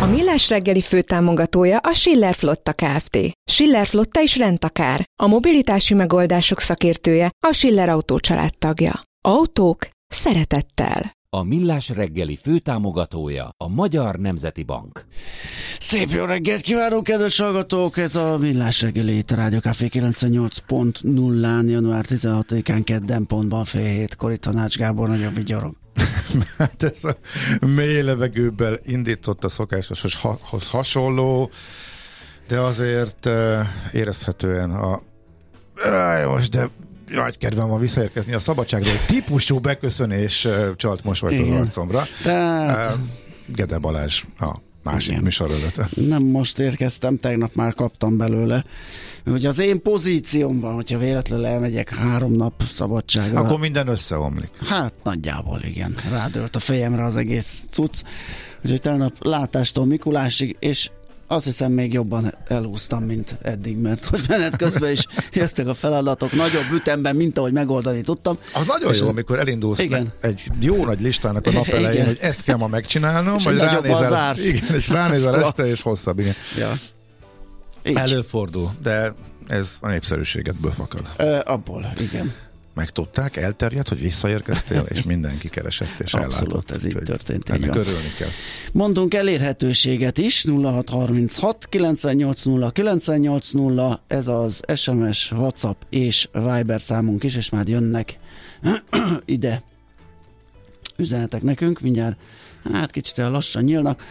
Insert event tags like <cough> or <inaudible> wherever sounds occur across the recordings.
A Millás reggeli főtámogatója a Schiller Flotta Kft. Schiller Flotta is rendtakár. A mobilitási megoldások szakértője a Schiller Autó tagja. Autók szeretettel. A Millás reggeli főtámogatója a Magyar Nemzeti Bank. Szép jó reggelt kívánunk, kedves hallgatók! Ez a Millás reggeli itt a Rádió Café 98.0-án, január 16-án kedden pontban fél hétkor itt a Nács Gábor nagyon vigyorog. <laughs> hát ez a mély levegőbbel indított a szokásos ha- hasonló, de azért uh, érezhetően a Áj, most de nagy kedvem van visszaérkezni a szabadságról. Típusú beköszönés uh, csalt mosolyt az arcomra. Tehát... Uh, Gede Balázs a másik Igen. műsorvezető. Nem most érkeztem, tegnap már kaptam belőle. Hogy az én pozíciómban, hogyha véletlenül elmegyek három nap szabadságra. Akkor minden összeomlik. Hát nagyjából igen. Rádölt a fejemre az egész cucc. Úgyhogy tegnap látástól Mikulásig, és azt hiszem még jobban elúsztam, mint eddig, mert hogy menet közben is jöttek a feladatok nagyobb ütemben, mint ahogy megoldani tudtam. Az nagyon jó, amikor elindulsz igen. egy jó nagy listának a nap elején, igen. hogy ezt kell ma megcsinálnom, és vagy ránézel, igen, és ránézel este, és hosszabb, igen. Ja. Így. Előfordul, de ez a népszerűségedből fakad. Ö, abból, igen megtudták, elterjedt, hogy visszaérkeztél, és mindenki keresett és Abszolút, ellátott. ez így történt. Ennek örülni kell. Mondunk elérhetőséget is, 0636 980 980, ez az SMS, WhatsApp és Viber számunk is, és már jönnek <clears throat> ide üzenetek nekünk, mindjárt hát kicsit lassan nyílnak.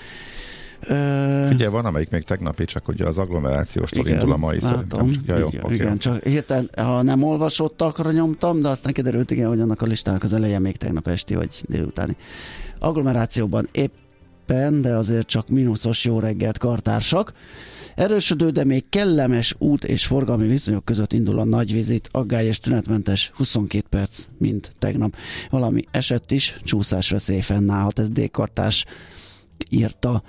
Uh, Ugye van, amelyik még tegnapi, csak ugye az agglomerációstól indul a mai látom, szerintem. Ja, jó, igen, okay. igen, csak hirtelen, ha nem olvasottakra nyomtam, de aztán kiderült, igen, hogy annak a listának az eleje még tegnap esti, vagy délutáni. Agglomerációban éppen, de azért csak mínuszos jó reggelt kartársak. Erősödő, de még kellemes út és forgalmi viszonyok között indul a nagy vizit, aggály és tünetmentes 22 perc, mint tegnap. Valami esett is, csúszás veszély fennállhat, ez D-kartás írta.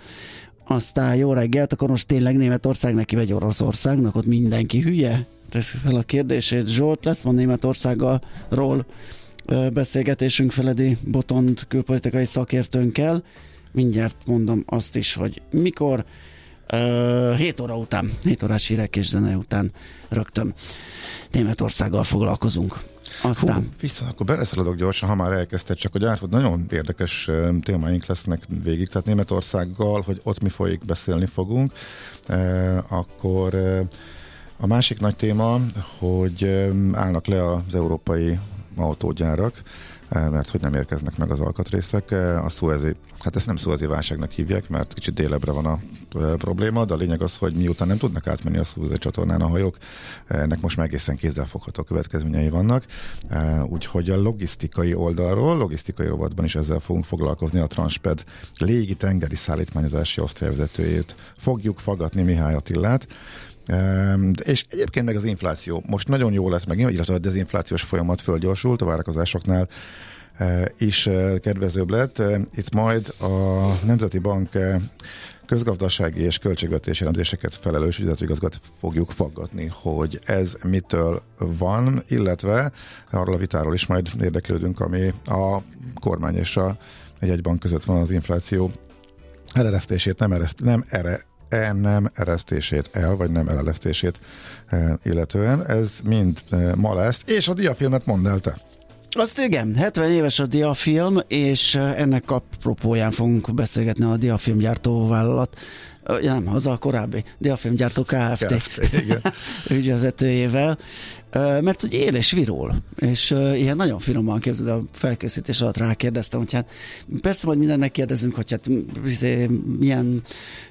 Aztán jó reggelt, akkor most tényleg Németország neki vagy Oroszországnak, ott mindenki hülye? Teszi fel a kérdését. Zsolt, lesz ma Németországgal ról beszélgetésünk Feledi Botond külpolitikai szakértőnkkel. Mindjárt mondom azt is, hogy mikor. Uh, 7 óra után, 7 órás hírek és zene után rögtön Németországgal foglalkozunk. Aztán. Hú, vissza, akkor beleszaladok gyorsan, ha már elkezdted, csak hogy átfog, nagyon érdekes témáink lesznek végig, tehát Németországgal, hogy ott mi folyik, beszélni fogunk. E, akkor a másik nagy téma, hogy állnak le az európai autógyárak, mert hogy nem érkeznek meg az alkatrészek. A szuezi, hát ezt nem szuezi válságnak hívják, mert kicsit délebre van a probléma, de a lényeg az, hogy miután nem tudnak átmenni a szuezi csatornán a hajók, ennek most már egészen kézzelfogható következményei vannak. Úgyhogy a logisztikai oldalról, logisztikai rovatban is ezzel fogunk foglalkozni a Transped légi tengeri szállítmányozási osztályvezetőjét. Fogjuk fagadni Mihály Attillát, és egyébként meg az infláció most nagyon jó lesz megint, illetve a dezinflációs folyamat fölgyorsult a várakozásoknál is kedvezőbb lett. Itt majd a Nemzeti Bank közgazdasági és költségvetési jelentéseket felelős ügyvezetőigazgat fogjuk faggatni, hogy ez mitől van, illetve arról a vitáról is majd érdeklődünk, ami a kormány és a egy bank között van az infláció eleresztését, nem, ereszt, nem ere, e nem eresztését el, vagy nem eleresztését e, illetően. Ez mind e, ma lesz, és a diafilmet mondd el te. Azt igen, 70 éves a diafilm, és ennek apropóján fogunk beszélgetni a diafilmgyártó vállalat nem, az a korábbi diafilmgyártó Kft. Kft. Igen. <laughs> ügyvezetőjével, mert hogy él és virul, és ilyen nagyon finoman képzeld, a felkészítés alatt rákérdeztem, hogy hát persze majd mindennek kérdezünk, hogy hát izé, milyen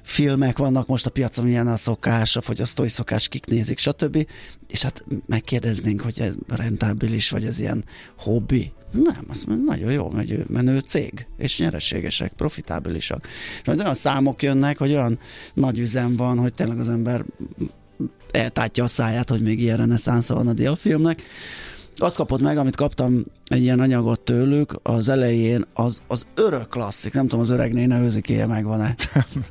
filmek vannak most a piacon, milyen a szokás, a fogyasztói szokás, kik nézik, stb. És hát megkérdeznénk, hogy ez rentábilis, vagy ez ilyen hobbi. Nem, mondja, nagyon jó menő, menő cég, és nyereségesek, profitábilisak. És majd olyan számok jönnek, hogy olyan nagy üzem van, hogy tényleg az ember eltátja a száját, hogy még ilyen reneszánsza van a diafilmnek. Azt kapott meg, amit kaptam egy ilyen anyagot tőlük, az elején az, az örök klasszik, nem tudom, az öreg néne őzikéje megvan-e.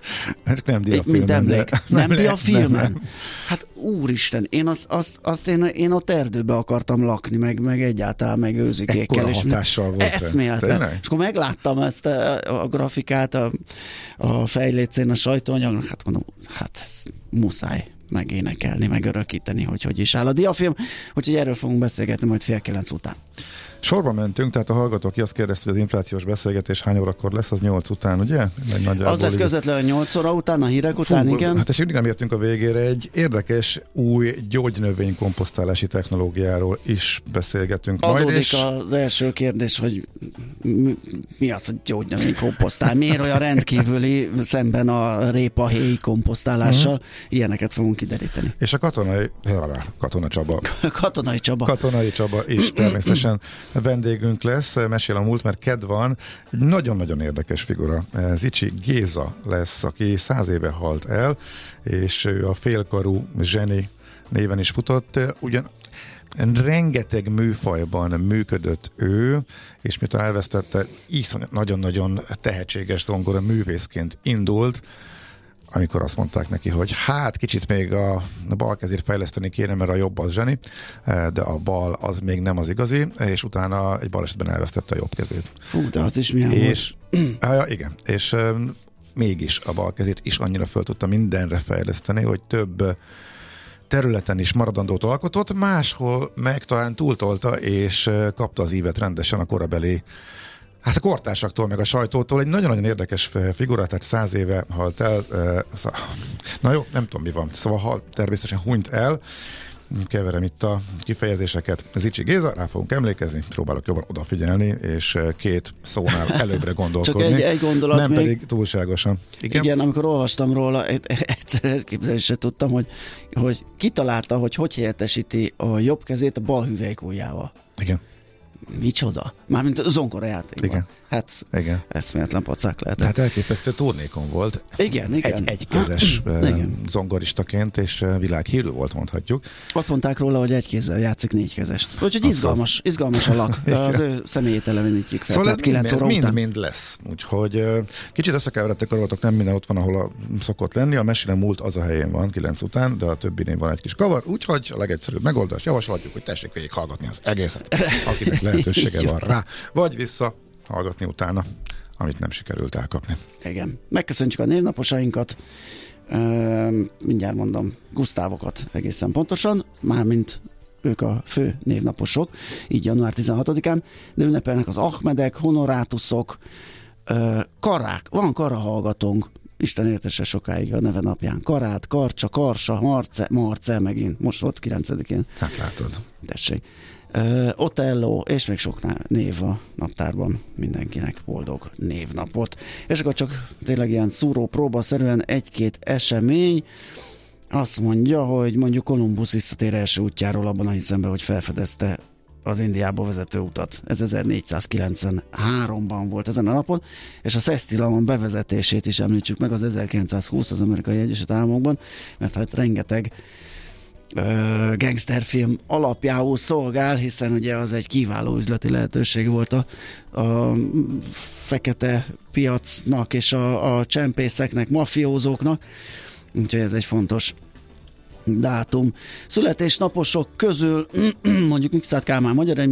<laughs> nem diafilmen. Mint emlék. Nem, nem diafilmen? Nem, nem. Hát úristen, én azt, azt, azt én, én ott erdőbe akartam lakni, meg, meg egyáltalán meg őzikékkel. És hatással volt. Eszméletlen. És akkor megláttam ezt a, a grafikát a, a fejlécén, a sajtóanyagnak, hát mondom, hát muszáj megénekelni, meg örökíteni, hogy hogy is áll a diafilm, úgyhogy erről fogunk beszélgetni majd fél kilenc után. Sorba mentünk, tehát a hallgatók ki azt kérdezte, hogy az inflációs beszélgetés hány órakor lesz, az 8 után, ugye? Egy az lesz közvetlenül 8 óra után, a hírek után, Fú, igen. Hát és mindig nem értünk a végére, egy érdekes új gyógynövény komposztálási technológiáról is beszélgetünk Adódik majd. És... az első kérdés, hogy mi az, hogy gyógynövény komposztál? Miért olyan rendkívüli szemben a répa héj komposztálással? Uh-huh. Ilyeneket fogunk kideríteni. És a katonai, katona Csaba. katonai Csaba. Katonai Csaba is természetesen <clears throat> vendégünk lesz, mesél a múlt, mert ked van. Egy nagyon-nagyon érdekes figura. Zicsi Géza lesz, aki száz éve halt el, és ő a félkarú zseni néven is futott. Ugyan rengeteg műfajban működött ő, és miután elvesztette, iszonyat nagyon-nagyon tehetséges zongora művészként indult, amikor azt mondták neki, hogy hát kicsit még a, a bal kezét fejleszteni kéne, mert a jobb az zseni, eh, de a bal az még nem az igazi, és utána egy balesetben elvesztette a jobb kezét. Fú, de az is milyen és, volt. ja, igen, és um, mégis a bal kezét is annyira föl tudta mindenre fejleszteni, hogy több területen is maradandót alkotott, máshol meg talán túltolta, és kapta az ívet rendesen a korabeli Hát a kortársaktól, meg a sajtótól egy nagyon-nagyon érdekes figura, tehát száz éve halt el. Na jó, nem tudom mi van. Szóval halt, természetesen hunyt el, keverem itt a kifejezéseket. Zicsi Géza, rá fogunk emlékezni, próbálok jobban odafigyelni, és két szónál előbbre gondolkodni. Csak egy, egy gondolat Nem még. pedig túlságosan. Igen? Igen, amikor olvastam róla, egyszer képzelni sem tudtam, hogy, hogy kitalálta, hogy hogy helyettesíti a jobb kezét a bal hüvelykújjával. Igen. Micsoda? Mármint zongora játékban. Igen. Hát igen. eszméletlen pacák lehet. Hát elképesztő turnékon volt. Igen, igen. Egy, egykezes igen. zongoristaként, és világhírű volt, mondhatjuk. Azt mondták róla, hogy egy kézzel játszik négy kezest. Úgyhogy izgalmas, izgalmas a lak. <laughs> Az ő személyét elevenítjük fel. Szóval mind, óra mind, mind lesz. Úgyhogy kicsit összekeveredtek a nem minden ott van, ahol a, szokott lenni. A mesélem múlt az a helyén van, kilenc után, de a többinél van egy kis kavar. Úgyhogy a legegyszerűbb megoldás javasolhatjuk, hogy tessék végig hallgatni az egészet, akinek <laughs> lehetősége van rá. Vagy vissza hallgatni utána, amit nem sikerült elkapni. Igen. Megköszöntjük a névnaposainkat. Uh, mindjárt mondom, Gusztávokat egészen pontosan, mármint ők a fő névnaposok, így január 16-án, de ünnepelnek az Ahmedek, Honorátusok, uh, Karák, van Kara hallgatónk, Isten értese sokáig a neve napján. Karát, Karcsa, Karsa, Marce, Marce megint, most volt 9-én. Hát látod. Tessék. Uh, Otello, és még sok név a naptárban mindenkinek boldog névnapot. És akkor csak tényleg ilyen szúró próba szerűen egy-két esemény. Azt mondja, hogy mondjuk Kolumbusz visszatér első útjáról abban a hiszemben, hogy felfedezte az Indiába vezető utat. Ez 1493-ban volt ezen a napon, és a Szesztilamon bevezetését is említsük meg az 1920 az amerikai Egyesült Államokban, mert hát rengeteg gangsterfilm alapjául szolgál, hiszen ugye az egy kiváló üzleti lehetőség volt a, a fekete piacnak és a, a csempészeknek, mafiózóknak, úgyhogy ez egy fontos dátum. Születésnaposok közül <clears throat> mondjuk Mikszát Kálmán magyar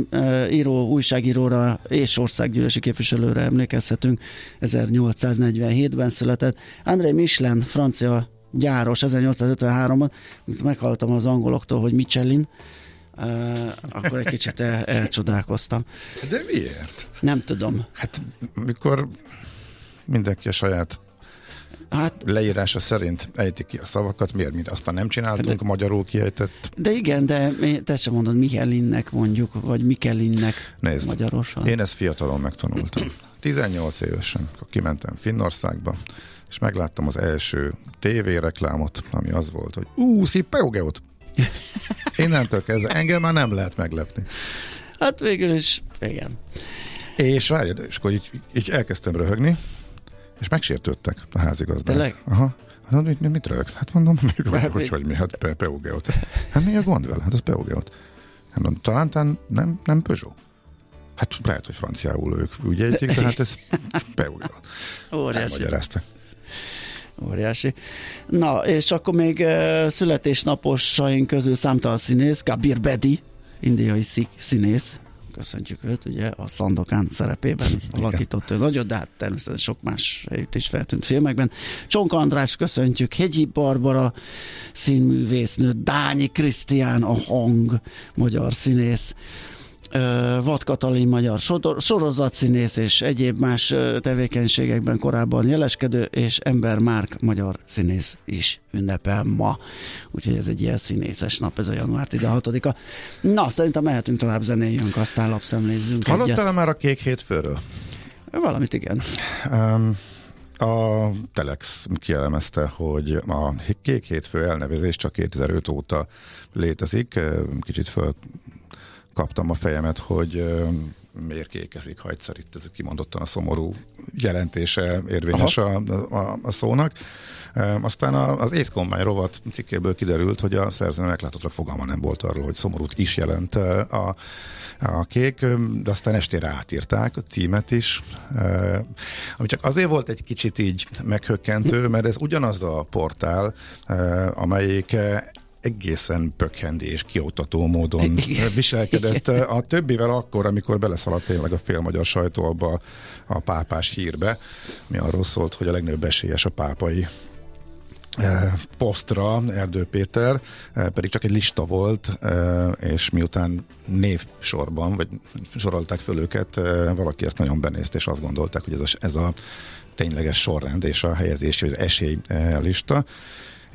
író, újságíróra és országgyűlési képviselőre emlékezhetünk. 1847-ben született. André Michelin, francia gyáros 1853-ban, meghallottam az angoloktól, hogy Michelin, Uh, akkor egy kicsit el, elcsodálkoztam. De miért? Nem tudom. Hát mikor mindenki a saját Hát, leírása szerint ejti ki a szavakat, miért, mint aztán nem csináltunk, de, magyarul kiejtett. De igen, de te sem mondod Michelinnek mondjuk, vagy Mikelinnek Nézd, magyarosan. Én ezt fiatalon megtanultam. 18 évesen, akkor kimentem Finnországba, és megláttam az első tévéreklámot, ami az volt, hogy ú, szipeugeut! <laughs> Innentől kezdve engem már nem lehet meglepni. Hát végül is, igen. És várjad, és akkor így, így elkezdtem röhögni, és megsértődtek a házigazdák. Tényleg? Aha. Hát mit, mit, mit rögsz? Hát mondom, mi, hogy, hogy, hogy mi? Hát pe, Peugeot. Hát mi a gond vele? Hát ez Peugeot. Hát mondom, talán, talán nem, nem Peugeot. Hát lehet, hogy franciául ők úgy ejtik, de hát ez <laughs> Peugeot. Óriási. Magyarázta. Óriási. Na, és akkor még uh, születésnaposaink közül számtalan színész, Kabir Bedi, indiai színész, köszöntjük őt, ugye a Szandokán szerepében alakított ő nagyon, de hát természetesen sok más helyütt is feltűnt filmekben. Csonk András köszöntjük, Hegyi Barbara színművésznő, Dányi Krisztián a hang, magyar színész, Vad Katalin magyar sorozatszínész és egyéb más tevékenységekben korábban jeleskedő, és Ember Márk magyar színész is ünnepel ma. Úgyhogy ez egy ilyen színészes nap, ez a január 16-a. Na, szerintem mehetünk tovább zenéljünk, aztán lapszemlézzünk Hallottál már a kék hétfőről? Valamit igen. Um, a Telex kielemezte, hogy a kék hétfő elnevezés csak 2005 óta létezik. Kicsit föl kaptam a fejemet, hogy miért kékezik, ha egyszer itt ez kimondottan a szomorú jelentése érvényes a, a, a szónak. Aztán az észkommány rovat cikkéből kiderült, hogy a szerzőnek láthatólag fogalma nem volt arról, hogy szomorút is jelent a, a kék, de aztán estére átírták a címet is, ami csak azért volt egy kicsit így meghökkentő, mert ez ugyanaz a portál, amelyik egészen pökhendi és kioktató módon viselkedett. A többivel akkor, amikor beleszaladt tényleg a félmagyar sajtó abba a pápás hírbe, mi arról szólt, hogy a legnagyobb esélyes a pápai posztra Erdő Péter, pedig csak egy lista volt, és miután név sorban, vagy sorolták föl őket, valaki ezt nagyon benézte, és azt gondolták, hogy ez a, ez a tényleges sorrend és a helyezési, az esély lista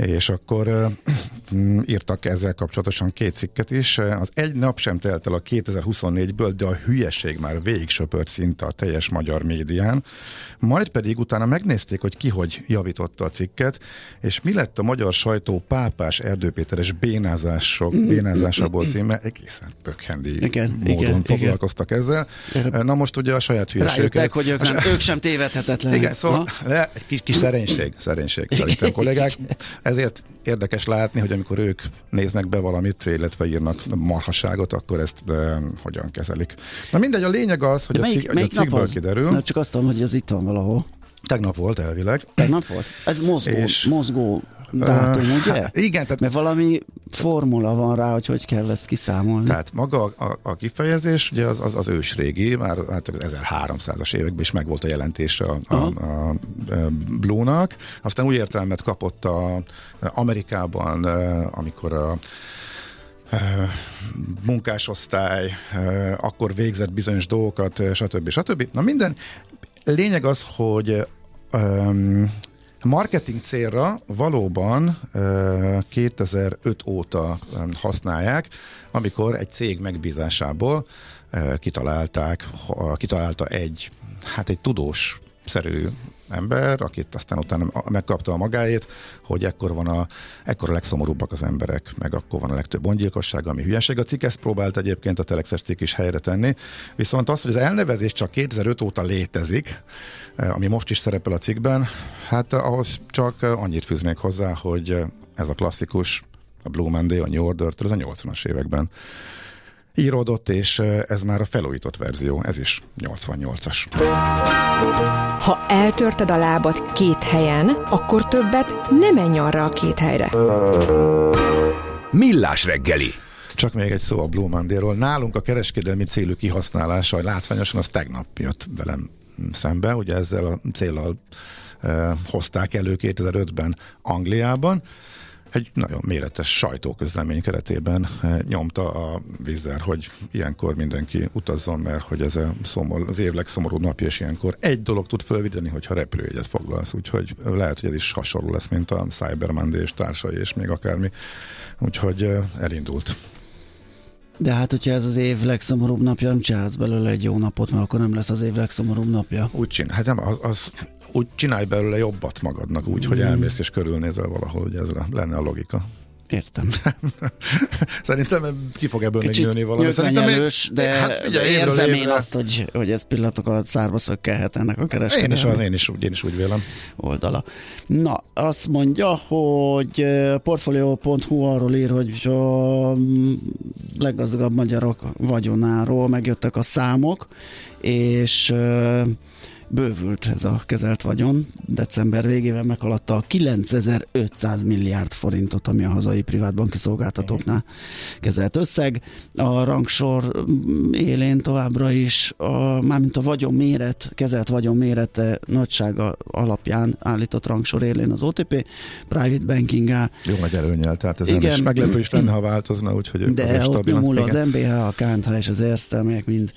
és akkor <clears throat> írtak ezzel kapcsolatosan két cikket is. Az egy nap sem telt el a 2024-ből, de a hülyeség már végig söpört szinte a teljes magyar médián. Majd pedig utána megnézték, hogy ki hogy javította a cikket, és mi lett a magyar sajtó pápás erdőpéteres bénázások, mm. bénázásából címe, egészen pökhendi igen, módon igen, foglalkoztak igen. ezzel. Na most ugye a saját hülyeségüket. hogy ők, nem, <laughs> ők sem tévedhetetlenek. Igen, szóval le, egy kis, kis szerénység, szerénység szerintem kollégák. Ezért érdekes látni, hogy amikor ők néznek be valamit, illetve írnak marhaságot, akkor ezt de, hogyan kezelik. Na mindegy, a lényeg az, hogy melyik, a, cik, melyik a cikkből kiderül. Na, csak azt tudom, hogy az itt van valahol. Tegnap volt elvileg. Tegnap volt? Ez mozgó, és, mozgó dátum, uh, ugye? Hát, igen. Tehát, Mert valami formula van rá, hogy hogy kell ezt kiszámolni. Tehát maga a, a kifejezés, ugye az, az, az ősrégi, már hát az 1300-as években is megvolt a jelentése a, a, a, a Blue-nak. Aztán új értelmet kapott a, Amerikában, amikor a munkásosztály akkor végzett bizonyos dolgokat, stb. stb. Na minden, lényeg az, hogy um, Marketing célra valóban 2005 óta használják, amikor egy cég megbízásából kitalálták, kitalálta egy, hát egy tudós szerű ember, akit aztán utána megkapta a magáét, hogy ekkor van a, ekkor a legszomorúbbak az emberek, meg akkor van a legtöbb bongyilkosság, ami hülyeség. A cikk ezt próbált egyébként a Telexes cikk is helyre tenni, viszont az, hogy az elnevezés csak 2005 óta létezik, eh, ami most is szerepel a cikkben, hát ahhoz csak annyit fűznék hozzá, hogy ez a klasszikus a Blue Monday, a New Order-től, ez a 80-as években íródott, és ez már a felújított verzió, ez is 88-as. Ha eltörted a lábad két helyen, akkor többet nem menj arra a két helyre. Millás reggeli. Csak még egy szó a Blue Monday-ról. Nálunk a kereskedelmi célú kihasználása látványosan az tegnap jött velem szembe, ugye ezzel a célral e, hozták elő 2005-ben Angliában egy nagyon méretes sajtóközlemény keretében eh, nyomta a vízzel, hogy ilyenkor mindenki utazzon, mert hogy ez a szomor, az év legszomorúbb napja, és ilyenkor egy dolog tud fölvideni, hogyha repülőjegyet foglalsz, úgyhogy lehet, hogy ez is hasonló lesz, mint a Cyber Monday és társai, és még akármi. Úgyhogy eh, elindult. De hát, hogyha ez az év legszomorúbb napja, nem csinálsz belőle egy jó napot, mert akkor nem lesz az év legszomorúbb napja. Úgy csinál. Hát nem, az, az úgy csinálj belőle jobbat magadnak, úgy, mm. hogy elmész és körülnézel valahol, hogy ez lenne a logika. Értem. <laughs> Szerintem ki fog ebből Kicsit még nőni valami. Szerintem elős, de hát, ugye, érzem én azt, hogy, hogy ez pillanatokat szárba szökkelhet ennek a kereskedelmi. Én is, én, is, én is úgy vélem. Oldala. Na, azt mondja, hogy portfolio.hu arról ír, hogy a leggazdagabb magyarok vagyonáról megjöttek a számok, és bővült ez a kezelt vagyon. December végével meghaladta a 9500 milliárd forintot, ami a hazai privátbanki szolgáltatóknál kezelt összeg. A rangsor élén továbbra is, a, mármint a vagyon méret, kezelt vagyon mérete nagysága alapján állított rangsor élén az OTP, private banking -á. Jó nagy előnyel, tehát ez Igen. nem is meglepő is lenne, ha változna, úgyhogy De ott nyomul az MBH, a KNH és az Erste, amelyek mind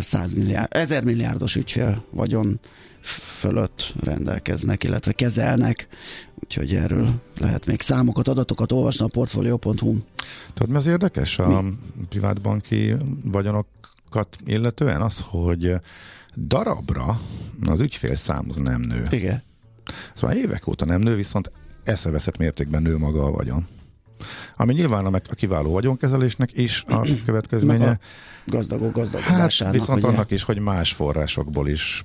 100 milliárd, 1000 milliárdos ügyfél vagyon fölött rendelkeznek, illetve kezelnek, úgyhogy erről lehet még számokat, adatokat olvasni a portfolio.hu. Tudod, mi az érdekes a mi? privátbanki vagyonokat illetően? Az, hogy darabra az ügyfélszám az nem nő. Igen. Szóval évek óta nem nő, viszont eszeveszett mértékben nő maga a vagyon. Ami nyilván a, kiváló vagyonkezelésnek is a következménye. A gazdagok gazdagodásának. Hát viszont ugye? annak is, hogy más forrásokból is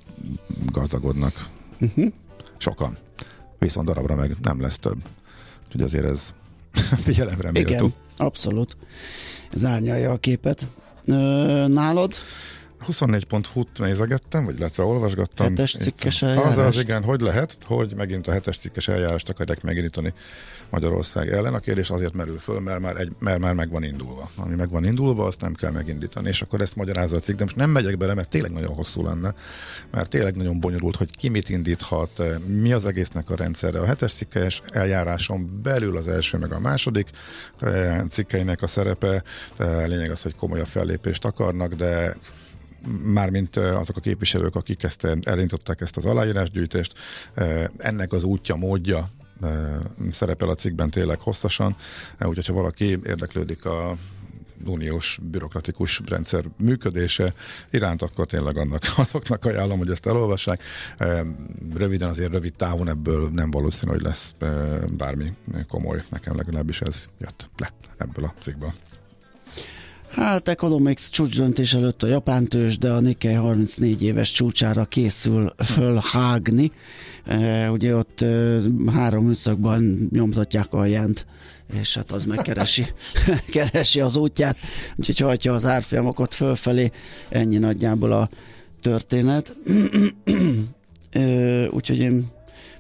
gazdagodnak. Uh-huh. Sokan. Viszont darabra meg nem lesz több. Úgyhogy azért ez <laughs> figyelemre méltó. Igen, abszolút. Ez árnyalja a képet. Ö, nálad? 24.hu-t nézegettem, vagy illetve olvasgattam. Hetes cikkes eljárást. Az, az igen, hogy lehet, hogy megint a hetes cikkes eljárást akarják megindítani Magyarország ellen. A kérdés azért merül föl, mert már, egy, mert már meg van indulva. Ami meg van indulva, azt nem kell megindítani. És akkor ezt magyarázza a cikk, de most nem megyek bele, mert tényleg nagyon hosszú lenne, mert tényleg nagyon bonyolult, hogy ki mit indíthat, mi az egésznek a rendszerre. A hetes cikkes eljáráson belül az első meg a második eh, cikkeinek a szerepe, eh, lényeg az, hogy komolyabb fellépést akarnak, de mármint azok a képviselők, akik ezt elindították ezt az aláírásgyűjtést, ennek az útja, módja szerepel a cikkben tényleg hosszasan, úgyhogy ha valaki érdeklődik a uniós bürokratikus rendszer működése iránt, akkor tényleg annak, <laughs> azoknak ajánlom, hogy ezt elolvassák. Röviden azért rövid távon ebből nem valószínű, hogy lesz bármi komoly. Nekem legalábbis ez jött le ebből a cikkből. Hát Economics csúcsdöntés előtt a japán tős, de a Nikkei 34 éves csúcsára készül fölhágni. E, ugye ott e, három műszakban nyomtatják a jent, és hát az megkeresi <laughs> keresi az útját, úgyhogy hajtja az árfolyamokat fölfelé, ennyi nagyjából a történet. <clears throat> e, úgyhogy én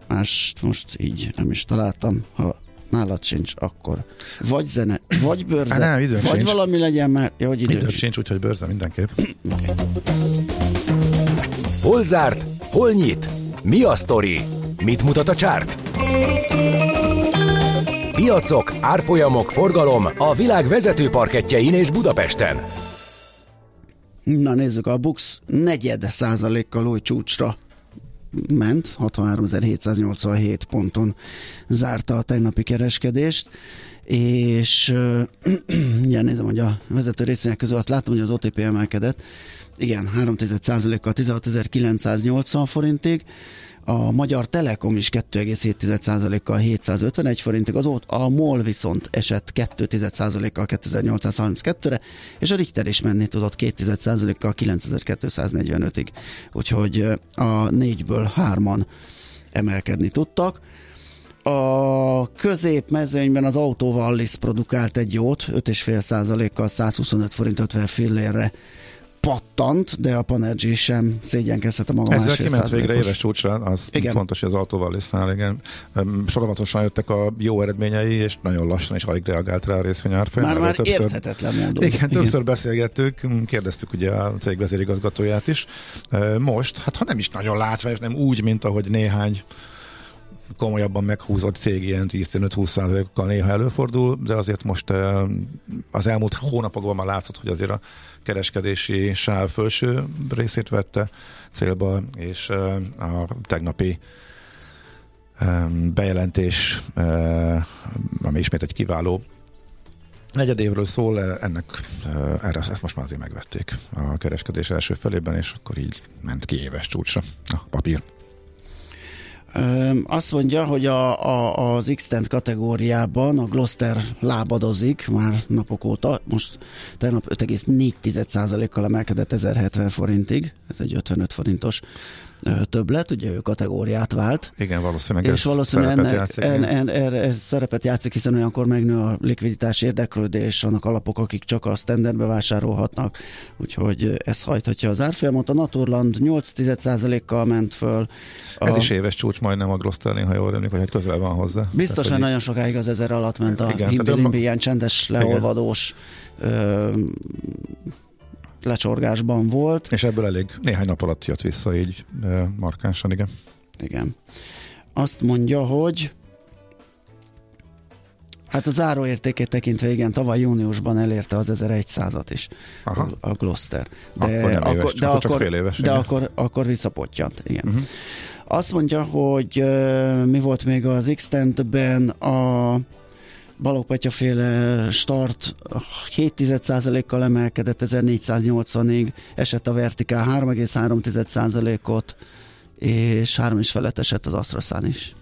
más most így nem is találtam. Ha nálad sincs, akkor vagy zene, vagy bőrze, Há, nem, vagy sincs. valami legyen már, ja, hogy időm, időm sincs, úgyhogy bőrze mindenképp. hol zárt? Hol nyit? Mi a sztori? Mit mutat a csárt? Piacok, árfolyamok, forgalom a világ vezető parketjein és Budapesten. Na nézzük, a Bux negyed százalékkal új csúcsra ment, 63.787 ponton zárta a tegnapi kereskedést, és ugye <clears throat> nézem, hogy a vezető részvények közül azt látom, hogy az OTP emelkedett, igen, 3,1%-kal 16.980 forintig, a Magyar Telekom is 2,7%-kal 751 forintig, az ott a MOL viszont esett 2,1%-kal 2832-re, és a Richter is menni tudott 2,1%-kal 9245-ig. Úgyhogy a négyből hárman emelkedni tudtak. A középmezőnyben az Autovallis produkált egy jót, 5,5%-kal 125 forint 50 fillérre pattant, de a Panergy sem szégyenkezhet a maga Ezzel kiment végre éves csúcsra, az Igen. igen. fontos, hogy az autóval lisznál, igen. Öm, Sorozatosan jöttek a jó eredményei, és nagyon lassan is alig reagált rá a részvény árfolyam. Már, már többször- érthetetlen módon. Igen, többször beszélgettük, kérdeztük ugye a cég vezérigazgatóját is. Most, hát ha nem is nagyon látványos, nem úgy, mint ahogy néhány komolyabban meghúzott cég ilyen 10-15-20 kal néha előfordul, de azért most az elmúlt hónapokban már látszott, hogy azért a kereskedési sáv felső részét vette célba, és a tegnapi bejelentés, ami ismét egy kiváló negyedévről szól, ennek ö, erre ezt most már azért megvették a kereskedés első felében, és akkor így ment ki éves csúcsra a papír. Azt mondja, hogy a, a, az x kategóriában a Gloster lábadozik már napok óta, most tegnap 5,4%-kal emelkedett 1070 forintig, ez egy 55 forintos többlet, ugye ő kategóriát vált, Igen, valószínűleg és ez valószínűleg szerepet ennek, játszik, en, igen. en, erre ez szerepet játszik, hiszen olyankor megnő a likviditás érdeklődés, annak alapok, akik csak a standardbe vásárolhatnak, úgyhogy ez hajthatja az árfolyamot. A Naturland 8,1%-kal ment föl. A, Ez is éves csúcs majdnem a Glosternél, ha jól emlékszem, hogy hát közel van hozzá. Biztos, Tehát, nagyon sokáig az ezer alatt ment a Igen, himbi tehát önma- ilyen csendes, leolvadós ö, lecsorgásban volt. És ebből elég néhány nap alatt jött vissza így markánsan, igen. Igen. Azt mondja, hogy hát a záróértékét tekintve igen, tavaly júniusban elérte az 1100-at is Aha. a, a Gloster. Akkor nem éves, de, akkor csak akkor, fél éves, de igen. akkor, akkor visszapottyant. Igen. Uh-huh. Azt mondja, hogy uh, mi volt még az x ben a Balogh Petya féle start 7,1%-kal emelkedett 1480-ig, esett a vertikál 3,3%-ot, és 3 is felett esett az AstraZán is.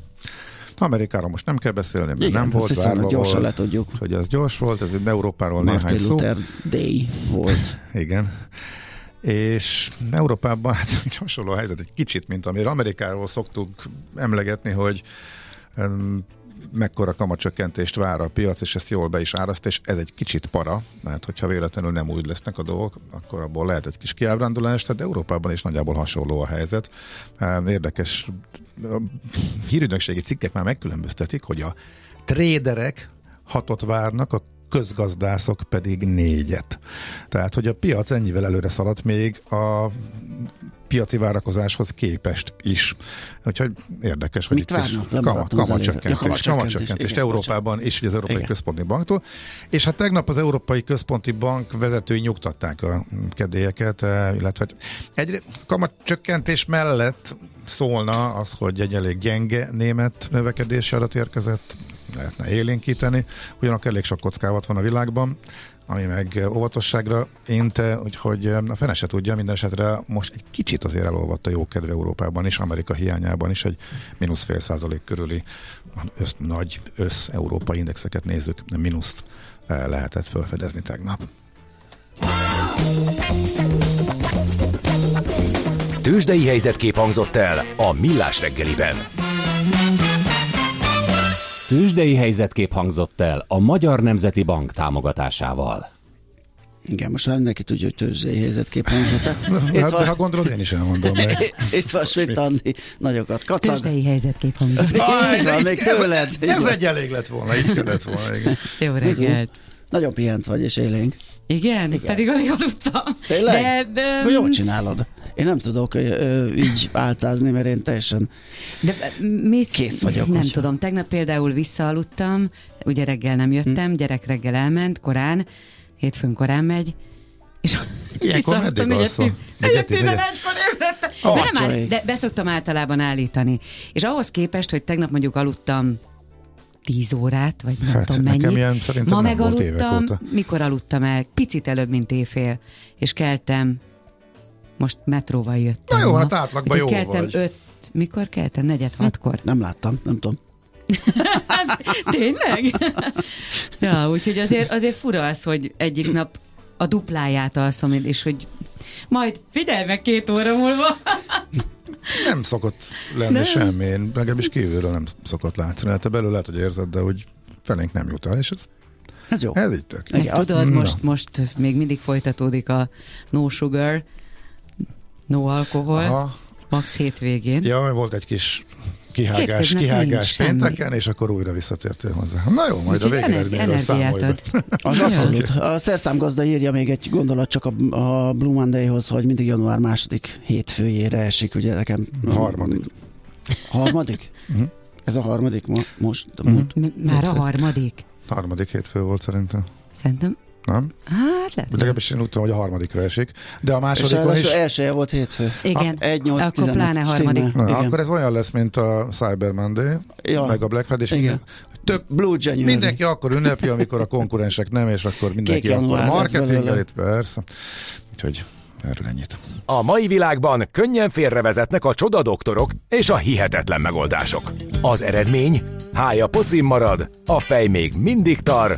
Amerikáról most nem kell beszélni, mert Igen, nem volt, hiszem, várva gyorsan volt, letudjuk. hogy ez gyors volt, ez Európáról néhány Martin szó. Luther Day volt. <laughs> Igen. És Európában hát hasonló helyzet egy kicsit, mint amire Amerikáról szoktuk emlegetni, hogy mekkora kamatcsökkentést vár a piac, és ezt jól be is áraszt, és ez egy kicsit para, mert hogyha véletlenül nem úgy lesznek a dolgok, akkor abból lehet egy kis kiábrándulás, tehát Európában is nagyjából hasonló a helyzet. Um, Érdekes, a hírügynökségi cikkek már megkülönböztetik, hogy a tréderek hatot várnak, a közgazdászok pedig négyet. Tehát, hogy a piac ennyivel előre szaladt még a piaci várakozáshoz képest is. Úgyhogy érdekes, hogy Mit itt várnak? Nem kama, maradtunk az kamatcsökkentés, előre. Ja, kamatcsökkentés, kamatcsökkentés igen, Európában és ugye az Európai Igen. Központi Banktól. És hát tegnap az Európai Központi Bank vezetői nyugtatták a kedélyeket, eh, illetve egy kamatcsökkentés mellett szólna az, hogy egy elég gyenge német növekedési adat érkezett, lehetne élénkíteni, ugyanakkor elég sok kockávat van a világban, ami meg óvatosságra inte, úgyhogy a fene se tudja, minden esetre most egy kicsit azért elolvadt a jókedve Európában is, Amerika hiányában is, egy mínusz fél százalék körüli össz, nagy össz-európai indexeket nézzük, mínuszt eh, lehetett felfedezni tegnap. Tőzsdei helyzetkép hangzott el a Millás reggeliben. Tőzsdei helyzetkép hangzott el a Magyar Nemzeti Bank támogatásával. Igen, most már mindenki tudja, hogy tőzsdei helyzetkép hangzott. Itt Hát, de ha van, gondolod, én is elmondom <laughs> meg. itt van Schmidt Andi, nagyokat kacag. Tőzsdei helyzetkép hangzott. Itt van, még tőled. Ez, ez van. egy elég lett volna, így kellett volna. Igen. Jó reggelt. Nagyon pihent vagy, és élénk. Igen? Igen. Pedig alig aludtam. Tényleg? De, öm, Jól csinálod. Én nem tudok ö, így álcázni, mert én teljesen... de mi, Kész vagyok, Nem hogyha- tudom, tegnap például visszaaludtam, ugye reggel nem jöttem, gyerek reggel elment, korán, hétfőn korán megy, és Ilyenkor meddig alszol? Negyed tizenegykor ébredtem. De, nem áll, Atyaik. de beszoktam általában állítani. És ahhoz képest, hogy tegnap mondjuk aludtam 10 órát, vagy nem Hát, tudom mennyit. ilyen Ma megaludtam, mikor aludtam el? Picit előbb, mint éjfél. És keltem, most metróval jöttem. Na jó, ma. hát átlagban jó keltem vagy. öt, mikor keltem? Negyed hatkor. Nem láttam, nem tudom. <laughs> Tényleg? <laughs> ja, úgyhogy azért, azért fura az, hogy egyik nap a dupláját alszom, és hogy majd figyelj meg két óra múlva. <laughs> Nem szokott lenni Nem. semmi, én legalábbis kívülről nem szokott látszani. Hát te belül lehet, hogy érzed, de hogy felénk nem jut el, és ez, Ez jó. ez így tök. Meg tudod, most, most még mindig folytatódik a no sugar, no alkohol, Aha. max hétvégén. Ja, volt egy kis kihágás, Hétköznap kihágás pénteken, és akkor újra visszatértél hozzá. Na jó, majd a Úgyhogy ener- végeredményről számolj be. Az abszolút. A szerszámgazda írja még egy gondolat csak a, a Blue Monday-hoz, hogy mindig január második hétfőjére esik, ugye nekem. Harmadik. Harmadik? Mhm. Ez a harmadik mo- most? Mhm. most M- Már a harmadik? Harmadik hétfő volt szerintem. Szerintem, Nem? hát lehet. Legalábbis én úgy tudom, hogy a harmadikra esik. De a És másodikon ráadásul is... elsője volt hétfő. Igen, A- 1 8 akkor pláne harmadik. Na, Igen. akkor ez olyan lesz, mint a Cyber Monday, Ja. meg a Black Friday, és Igen. minden, több Blue January. Mindenki akkor ünnepi, amikor a konkurensek nem, és akkor mindenki Kék akkor január lesz marketingel belőle. itt, persze. Úgyhogy erről ennyit. A mai világban könnyen félrevezetnek a csoda doktorok és a hihetetlen megoldások. Az eredmény? Hája pocim marad, a fej még mindig tar,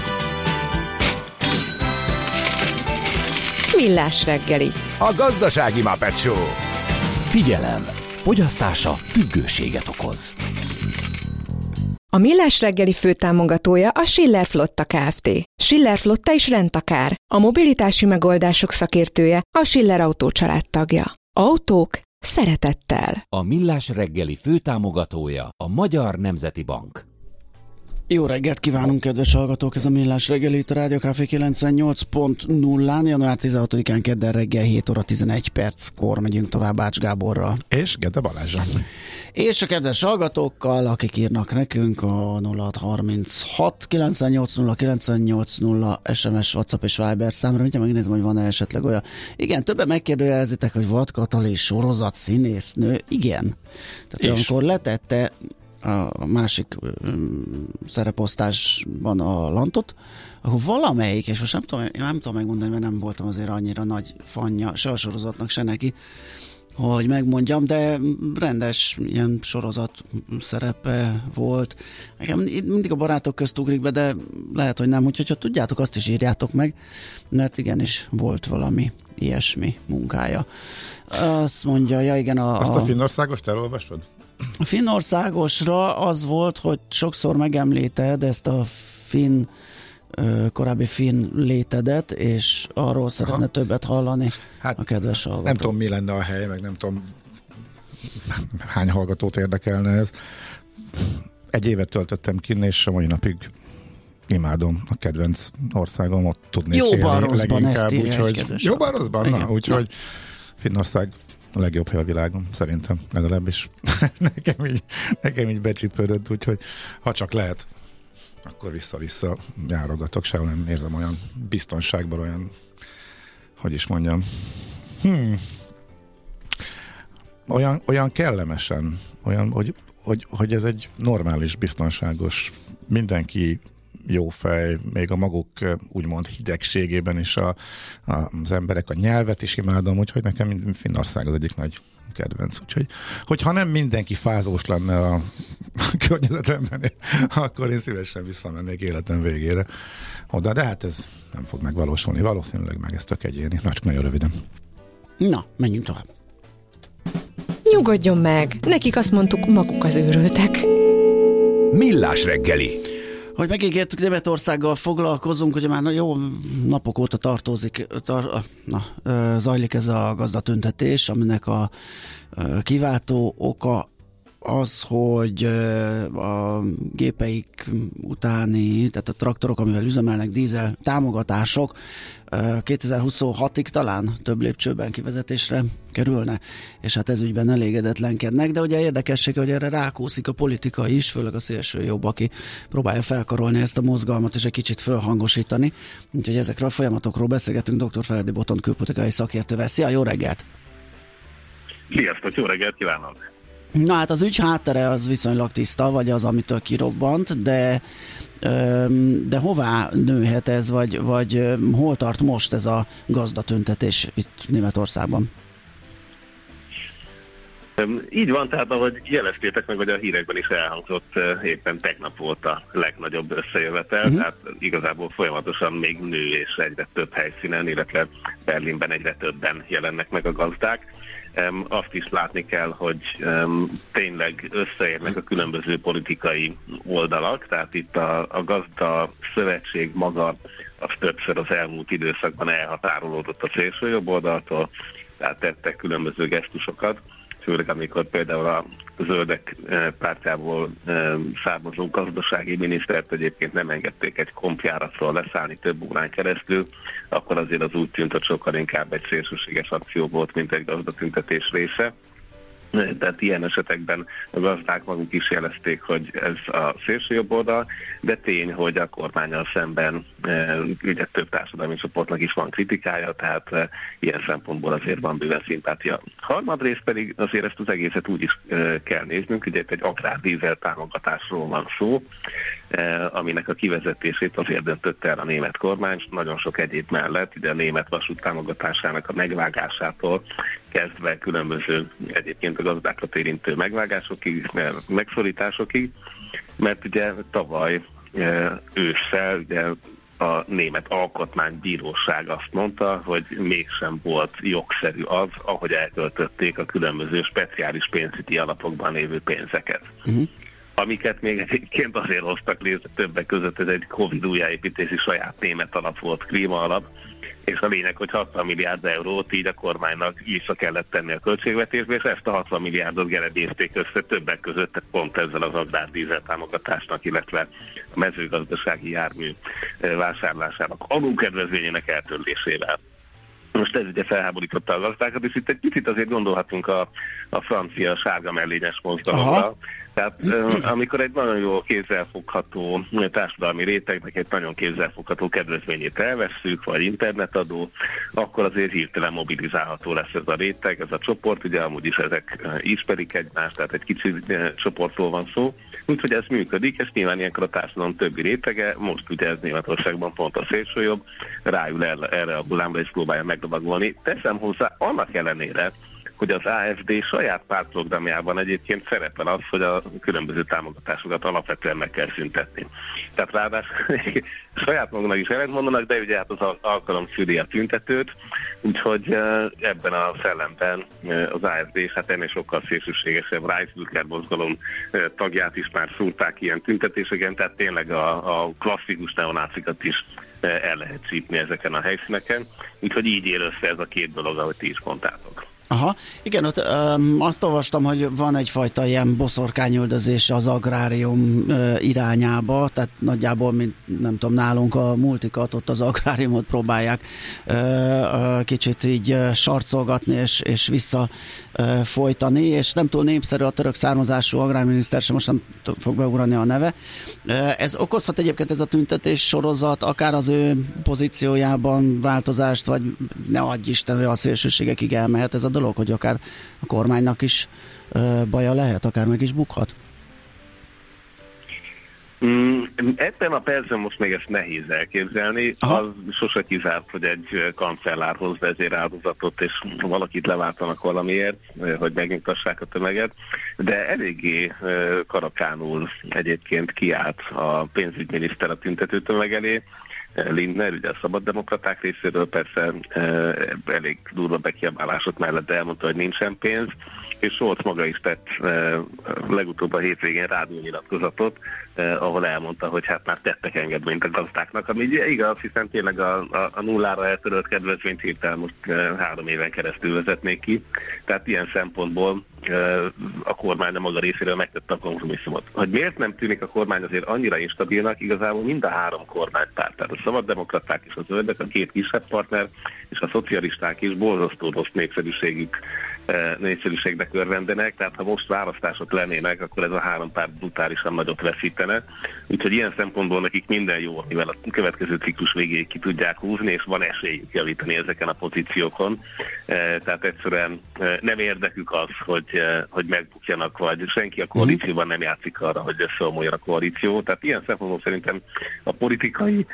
Millás reggeli. A gazdasági Muppet Show. Figyelem! Fogyasztása függőséget okoz. A Millás reggeli főtámogatója a Schiller Flotta Kft. Schiller Flotta is rendtakár. A mobilitási megoldások szakértője a Schiller Autó tagja. Autók szeretettel. A Millás reggeli főtámogatója a Magyar Nemzeti Bank. Jó reggelt kívánunk, kedves hallgatók! Ez a Millás reggeli itt a Rádió Café 98.0-án, január 16-án kedden reggel 7 óra 11 perckor megyünk tovább Ács Gáborral. És Gede Balázsa. És a kedves hallgatókkal, akik írnak nekünk a 0636 980 980 SMS, WhatsApp és Viber számra. Mindjárt megnézem, hogy van-e esetleg olyan. Igen, többen megkérdőjelezitek, hogy Vad Katalin sorozat színésznő. Igen. Tehát És? amikor letette a másik szereposztásban a lantot, akkor valamelyik, és most nem tudom, nem tudom megmondani, mert nem voltam azért annyira nagy fanja, se a sorozatnak, se neki, hogy megmondjam, de rendes ilyen sorozat szerepe volt. Nekem mindig a barátok közt ugrik be, de lehet, hogy nem. Úgyhogy ha tudjátok, azt is írjátok meg, mert igenis volt valami ilyesmi munkája. Azt mondja, ja igen, a, Azt a Finnországost elolvastad? Finnországosra az volt, hogy sokszor megemlíted ezt a finn korábbi finn létedet, és arról szeretne többet hallani Hát, a kedves hallgató. Nem tudom, mi lenne a hely, meg nem tudom, hány hallgatót érdekelne ez. Egy évet töltöttem kinn, és a mai napig imádom a kedvenc országom, ott tudnék Jóban, élni rosszban, ezt írja úgyhogy Jóban, rosszban, na, úgyhogy Finnország a legjobb hely a világon, szerintem legalábbis. <laughs> nekem, így, nekem így becsipődött, úgyhogy ha csak lehet, akkor vissza-vissza járogatok, sehol nem érzem olyan biztonságban, olyan, hogy is mondjam, hmm, olyan, olyan kellemesen, olyan, hogy, hogy, hogy ez egy normális, biztonságos, mindenki jó fej, még a maguk úgymond hidegségében is a, a, az emberek a nyelvet is imádom, úgyhogy nekem mind- Finnország az egyik nagy kedvenc. Úgyhogy, hogyha nem mindenki fázós lenne a <laughs> környezetemben, akkor én szívesen visszamennék életem végére oda, de hát ez nem fog megvalósulni. Valószínűleg meg ez tök egyéni. Na, csak nagyon röviden. Na, menjünk tovább. Nyugodjon meg, nekik azt mondtuk, maguk az őrültek. Millás reggeli. Hogy megígértük, Németországgal foglalkozunk, ugye már jó napok óta tartózik, tar, na, zajlik ez a gazdatüntetés, aminek a kiváltó oka az, hogy a gépeik utáni, tehát a traktorok, amivel üzemelnek dízel támogatások ö, 2026-ig talán több lépcsőben kivezetésre kerülne, és hát ez ügyben elégedetlenkednek, de ugye érdekesség, hogy erre rákúszik a politika is, főleg a szélső jobb, aki próbálja felkarolni ezt a mozgalmat és egy kicsit fölhangosítani. Úgyhogy ezekről a folyamatokról beszélgetünk dr. Feledi Botont külpolitikai szakértővel. Szia, jó reggelt! Sziasztok, jó reggelt kívánok! Na hát az ügy háttere az viszonylag tiszta, vagy az, amitől kirobbant, de de hová nőhet ez, vagy, vagy hol tart most ez a gazdatüntetés itt Németországban? Így van, tehát ahogy jeleztétek meg, hogy a hírekben is elhangzott, éppen tegnap volt a legnagyobb összejövetel, uh-huh. tehát igazából folyamatosan még nő és egyre több helyszínen, illetve Berlinben egyre többen jelennek meg a gazdák. Azt is látni kell, hogy tényleg összeérnek a különböző politikai oldalak, tehát itt a, a gazda szövetség maga az többször az elmúlt időszakban elhatárolódott a szélső jobb oldaltól, tehát tettek különböző gesztusokat főleg amikor például a zöldek eh, pártjából eh, származó gazdasági minisztert egyébként nem engedték egy kompjáratról leszállni több órán keresztül, akkor azért az úgy tűnt, hogy sokkal inkább egy szélsőséges akció volt, mint egy gazdatüntetés része. Tehát ilyen esetekben a gazdák maguk is jelezték, hogy ez a szélső jobb oldal, de tény, hogy a kormányal szemben e, ugye több társadalmi csoportnak is van kritikája, tehát e, ilyen szempontból azért van bőven szimpátia. Harmadrészt pedig azért ezt az egészet úgy is e, kell néznünk, ugye itt egy akrárdízel támogatásról van szó, aminek a kivezetését azért döntött el a német kormány, nagyon sok egyéb mellett, ugye a német vasút támogatásának a megvágásától kezdve különböző egyébként a gazdákat érintő megvágásokig, megszorításokig, mert ugye tavaly e, ősszel ugye a német alkotmánybíróság azt mondta, hogy mégsem volt jogszerű az, ahogy elköltötték a különböző speciális pénzügyi alapokban lévő pénzeket. Uh-huh amiket még egyébként azért hoztak létre többek között, ez egy Covid újjáépítési saját német alap volt, klíma alap, és a lényeg, hogy 60 milliárd eurót így a kormánynak vissza kellett tenni a költségvetésbe, és ezt a 60 milliárdot gerebézték össze többek között pont ezzel az agrárdízel támogatásnak, illetve a mezőgazdasági jármű vásárlásának adókedvezményének eltörlésével. Most ez ugye felháborította a gazdákat, és itt egy picit azért gondolhatunk a, a francia sárga mellényes mozdalomra. Tehát amikor egy nagyon jó kézzelfogható társadalmi rétegnek egy nagyon kézzelfogható kedvezményét elvesszük, vagy internetadó, akkor azért hirtelen mobilizálható lesz ez a réteg, ez a csoport, ugye amúgy is ezek ismerik egymást, tehát egy kicsi csoportról van szó. Úgyhogy ez működik, és nyilván ilyenkor a társadalom többi rétege, most ugye ez Németországban pont a szélsőjobb, ráül erre a hullámra és próbálja megdobagolni. Teszem hozzá, annak ellenére, hogy az AFD saját pártprogramjában egyébként szerepel az, hogy a különböző támogatásokat alapvetően meg kell szüntetni. Tehát ráadásul <laughs> saját maguknak is mondanak, de ugye hát az alkalom szüli a tüntetőt, úgyhogy ebben a szellemben az AFD hát ennél sokkal szélsőségesebb Reichsbürger mozgalom tagját is már szúrták ilyen tüntetéseken, tehát tényleg a, a klasszikus neonácikat is el lehet csípni ezeken a helyszíneken, úgyhogy így él össze ez a két dolog, ahogy ti is mondtátok. Aha, igen, ott um, azt olvastam, hogy van egyfajta ilyen boszorkányöldözés az agrárium uh, irányába, tehát nagyjából, mint nem tudom, nálunk a multikat, ott az agráriumot próbálják uh, uh, kicsit így uh, sarcolgatni és, és vissza folytani, és nem túl népszerű a török származású agrárminiszter, sem most nem fog beugrani a neve. Ez okozhat egyébként ez a tüntetés sorozat, akár az ő pozíciójában változást, vagy ne adj Isten, hogy a szélsőségekig elmehet ez a dolog hogy akár a kormánynak is baja lehet, akár meg is bukhat? Mm, ebben a percben most még ezt nehéz elképzelni. Aha. Az sose kizárt, hogy egy kancellárhoz vezéráldozatot, és valakit leváltanak valamiért, hogy megnyugtassák a tömeget, de eléggé karakánul egyébként kiállt a pénzügyminiszter a tüntető tömeg elé, Lindner, ugye a szabaddemokraták részéről persze eh, elég durva bekiabálások mellett elmondta, hogy nincsen pénz, és Scholz maga is tett eh, legutóbb a hétvégén rádiónyilatkozatot, eh, ahol elmondta, hogy hát már tettek engedményt a gazdáknak, ami igaz, hiszen tényleg a, a, a nullára eltörölt kedvezményt hirtelen most három éven keresztül vezetnék ki. Tehát ilyen szempontból a kormány a maga részéről megtette a kompromisszumot. Hogy miért nem tűnik a kormány azért annyira instabilnak, igazából mind a három kormánypárt, tehát a szabaddemokraták és a zöldek, a két kisebb partner, és a szocialisták is borzasztó rossz népszerűségük népszerűségnek örvendenek, tehát ha most választások lennének, akkor ez a három párt brutálisan nagyot veszítene. Úgyhogy ilyen szempontból nekik minden jó, amivel a következő ciklus végéig ki tudják húzni, és van esélyük javítani ezeken a pozíciókon. Tehát egyszerűen nem érdekük az, hogy, hogy megbukjanak, vagy senki a koalícióban nem játszik arra, hogy összeomoljon a koalíció. Tehát ilyen szempontból szerintem a politikai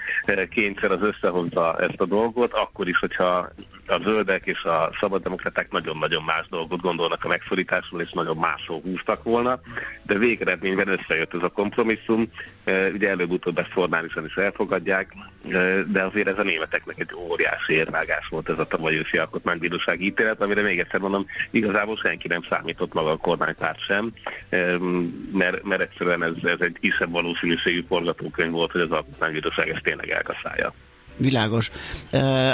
kényszer az összehozza ezt a dolgot, akkor is, hogyha a zöldek és a szabaddemokraták nagyon-nagyon más dolgot gondolnak a megszorításról, és nagyon máshol húztak volna, de végeredményben összejött ez a kompromisszum. Ugye előbb-utóbb ezt formálisan is elfogadják, de azért ez a németeknek egy óriási érvágás volt ez a tavaly őszi alkotmánybírósági ítélet, amire még egyszer mondom, igazából senki nem számított maga a kormánypárt sem, mert, mert egyszerűen ez, ez egy kisebb valószínűségű forgatókönyv volt, hogy az alkotmánybíróság ezt tényleg elkaszálja. Világos.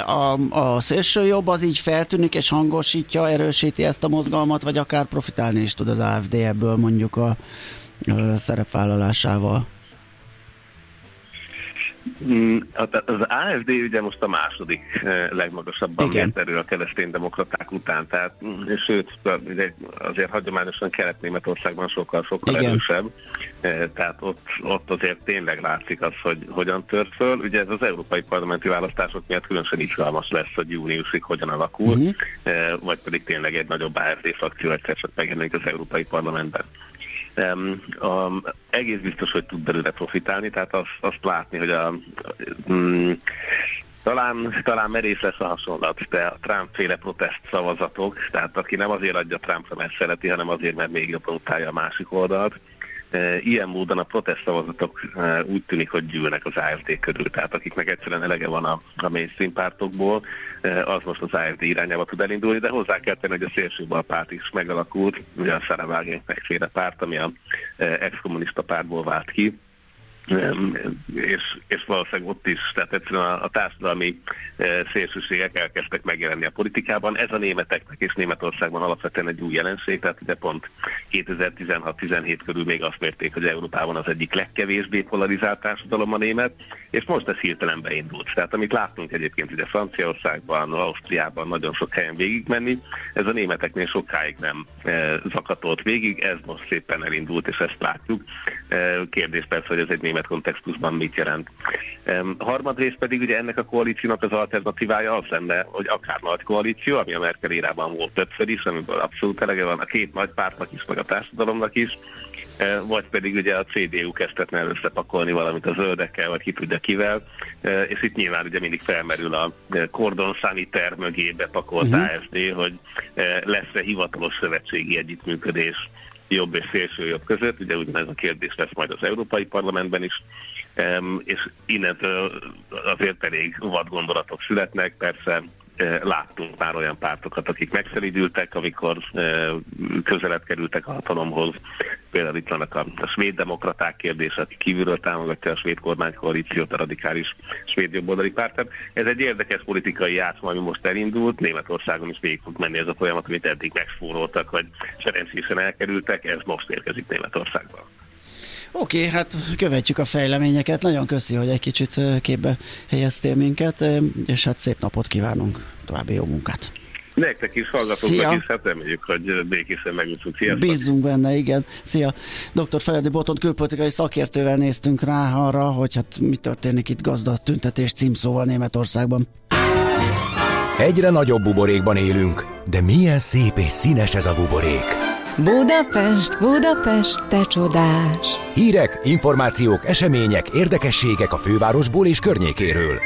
A, a szélső jobb az így feltűnik és hangosítja, erősíti ezt a mozgalmat, vagy akár profitálni is tud az AFD ebből mondjuk a, a szerepvállalásával? Mm, az AFD ugye most a második eh, legmagasabban mért erő a demokraták után, tehát mm, sőt, azért hagyományosan Kelet-Németországban sokkal-sokkal erősebb, eh, tehát ott, ott azért tényleg látszik az, hogy hogyan tört föl. Ugye ez az európai parlamenti választások miatt különösen izgalmas lesz, hogy júniusig hogyan alakul, uh-huh. vagy pedig tényleg egy nagyobb AFD frakció egyszer csak megjelenik az európai parlamentben. Um, um, egész biztos, hogy tud belőle profitálni, tehát azt, azt látni, hogy a, um, talán, talán merész lesz a hasonlat, de a Trump-féle protest szavazatok, tehát aki nem azért adja Trumpra, mert szereti, hanem azért, mert még jobban utálja a másik oldalt, ilyen módon a protestszavazatok e, úgy tűnik, hogy gyűlnek az AFD körül. Tehát akiknek egyszerűen elege van a, a mainstream pártokból, e, az most az AFD irányába tud elindulni, de hozzá kell tenni, hogy a szélsőbal párt is megalakult, ugye a Szaravágénk megféle párt, ami a ex-kommunista pártból vált ki, és, és valószínűleg ott is, tehát egyszerűen a, a társadalmi e, szélsőségek elkezdtek megjelenni a politikában. Ez a németeknek és Németországban alapvetően egy új jelenség, tehát ugye pont 2016-17 körül még azt mérték, hogy Európában az egyik legkevésbé polarizált társadalom a német, és most ez hirtelen beindult. Tehát amit láttunk egyébként ugye Franciaországban, Ausztriában nagyon sok helyen végigmenni, ez a németeknél sokáig nem e, zakatolt végig, ez most szépen elindult, és ezt látjuk. E, kérdés persze, hogy ez egy német kontextusban mit jelent. A harmadrészt pedig ugye ennek a koalíciónak az alternatívája az lenne, hogy akár nagy koalíció, ami a Merkel érában volt többször is, amiből abszolút elege van a két nagy pártnak is, meg a társadalomnak is, e, vagy pedig ugye a CDU kezdetne először pakolni valamit a zöldekkel, vagy ki tudja kivel, e, és itt nyilván ugye mindig felmerül a kordon saniter mögé bepakolt uh-huh. ASD, hogy e, lesz-e hivatalos szövetségi együttműködés jobb és szélső jobb között, ugye ugyanez a kérdés lesz majd az Európai Parlamentben is, és innentől azért elég vad gondolatok születnek, persze láttunk már olyan pártokat, akik megszelidültek, amikor közelebb kerültek a hatalomhoz. Például itt vannak a, a svéd demokraták kérdése, aki kívülről támogatja a svéd kormánykoalíciót, a radikális svéd jobboldali párt. Ez egy érdekes politikai játszma, ami most elindult. Németországon is végig fog menni ez a folyamat, amit eddig megspóroltak, vagy szerencsésen elkerültek, ez most érkezik Németországban. Oké, okay, hát követjük a fejleményeket. Nagyon köszi, hogy egy kicsit képbe helyeztél minket, és hát szép napot kívánunk, további jó munkát. Nektek is, hallgatóknak is, hát reméljük, hogy békésen megúszunk. Sziasztok! Bízzunk benne, igen. Szia! Dr. Feledi Boton külpolitikai szakértővel néztünk rá arra, hogy hát mi történik itt gazda tüntetés címszóval Németországban. Egyre nagyobb buborékban élünk, de milyen szép és színes ez a buborék! Budapest, Budapest, te csodás! Hírek, információk, események, érdekességek a fővárosból és környékéről.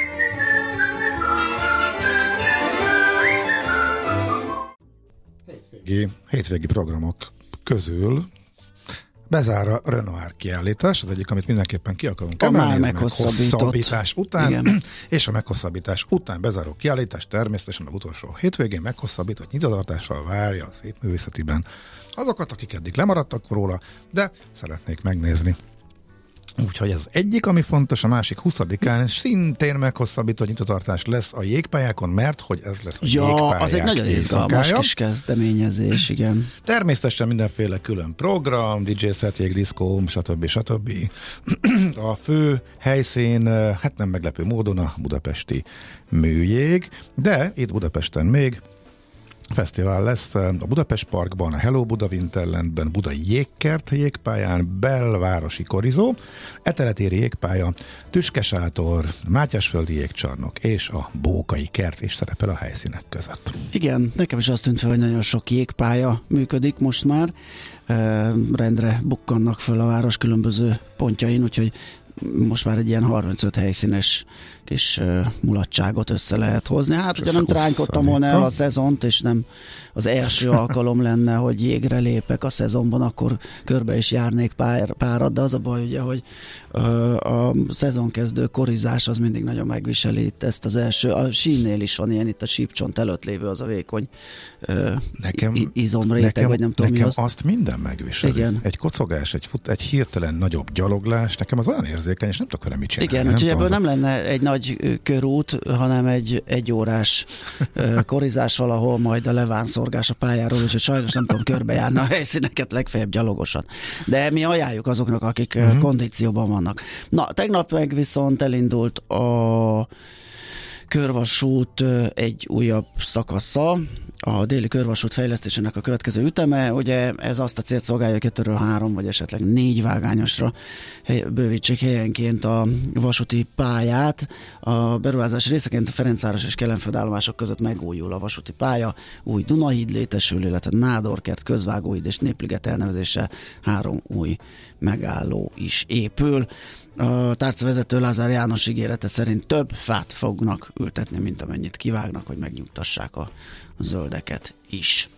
Hétvégi, hétvégi programok közül bezár a Renoir kiállítás, az egyik, amit mindenképpen ki akarunk a emelni, meghosszabbítás után, Igen. <clears throat> és a meghosszabbítás után bezáró kiállítás természetesen a utolsó hétvégén meghosszabbított nyitvatartással várja a szép művészetiben azokat, akik eddig lemaradtak róla, de szeretnék megnézni. Úgyhogy ez egyik, ami fontos, a másik 20-án szintén meghosszabbított nyitotartás lesz a jégpályákon, mert hogy ez lesz a ja, jégpályák az egy nagyon izgalmas kis kezdeményezés, igen. Természetesen mindenféle külön program, DJ set, jégdiszkó, stb. stb. <clears throat> A fő helyszín, hát nem meglepő módon a budapesti műjég, de itt Budapesten még fesztivál lesz a Budapest Parkban, a Hello Buda Winterlandben, Budai Jégkert jégpályán, Belvárosi Korizó, Eteletéri jégpálya, Tüskesátor, Mátyásföldi jégcsarnok és a Bókai kert is szerepel a helyszínek között. Igen, nekem is azt tűnt fel, hogy nagyon sok jégpálya működik most már, rendre bukkannak föl a város különböző pontjain, úgyhogy most már egy ilyen 35 helyszínes kis mulatságot össze lehet hozni. Hát, hogyha nem tránykodtam volna el a szezont, és nem az első <laughs> alkalom lenne, hogy jégre lépek a szezonban, akkor körbe is járnék pár, párat, de az a baj ugye, hogy a szezonkezdő korizás az mindig nagyon megviseli itt ezt az első, a sínnél is van ilyen, itt a sípcsont előtt lévő az a vékony nekem, izomréteg, nekem, vagy nem tudom nekem mi az. azt minden megviseli. Igen. Egy kocogás, egy, fut, egy hirtelen nagyobb gyaloglás, nekem az olyan érzékeny, és nem tudok vele mit csinálni. Igen, úgyhogy ebből nem lenne egy nagy körút, hanem egy egy órás korizás valahol, majd a levánszorgás a pályáról, úgyhogy sajnos nem tudom körbejárni a helyszíneket, legfeljebb gyalogosan. De mi ajánljuk azoknak, akik uh-huh. kondícióban vannak. Na, tegnap meg viszont elindult a körvasút egy újabb szakasza, a déli körvasút fejlesztésének a következő üteme. Ugye ez azt a célt szolgálja, hogy kettőről három vagy esetleg négy vágányosra bővítsék helyenként a vasúti pályát. A beruházás részeként a Ferencváros és Kelenföld állomások között megújul a vasúti pálya, új Dunahíd létesül, illetve Nádorkert, Közvágóhíd és Népliget elnevezése három új megálló is épül. A tárcavezető Lázár János ígérete szerint több fát fognak ültetni, mint amennyit kivágnak, hogy megnyugtassák a zöldeket is.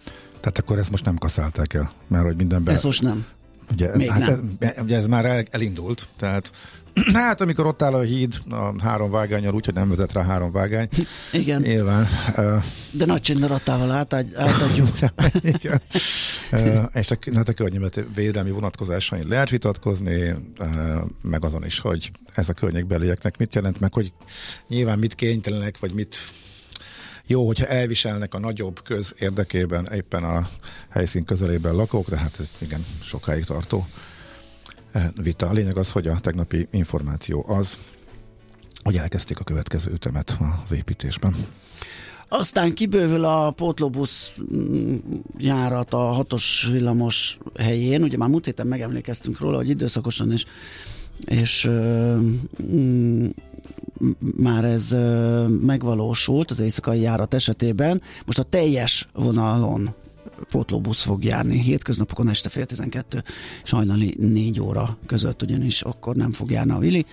Tehát akkor ezt most nem kaszálták el, mert hogy mindenben... Ez most nem. Ugye, Még hát nem. Ez, ugye ez már el, elindult, tehát hát amikor ott áll a híd a három vágányal, úgyhogy nem vezet rá három vágány. Igen. Nyilván. De nagy csindaratával átadj, átadjuk. <laughs> Igen. És a, hát a környezet védelmi vonatkozásain lehet vitatkozni, meg azon is, hogy ez a környékbelieknek mit jelent, meg hogy nyilván mit kénytelenek, vagy mit jó, hogyha elviselnek a nagyobb köz érdekében éppen a helyszín közelében lakók, de hát ez igen sokáig tartó vita. A lényeg az, hogy a tegnapi információ az, hogy elkezdték a következő ütemet az építésben. Aztán kibővül a pótlóbusz járat a hatos villamos helyén. Ugye már múlt héten megemlékeztünk róla, hogy időszakosan is és mm, már ez megvalósult az éjszakai járat esetében. Most a teljes vonalon pótlóbusz fog járni. Hétköznapokon este fél tizenkettő és hajnali négy óra között, ugyanis akkor nem fog járni a Vili.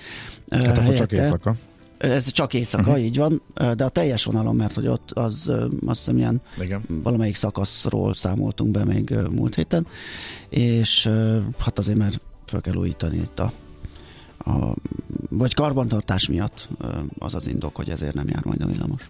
Hát akkor csak éjszaka. Ez csak éjszaka, uh-huh. így van, de a teljes vonalon, mert hogy ott az azt hiszem ilyen Igen. valamelyik szakaszról számoltunk be még múlt héten, és hát azért mert fel kell újítani itt a a, vagy karbantartás miatt az az indok, hogy ezért nem jár majd a villamos.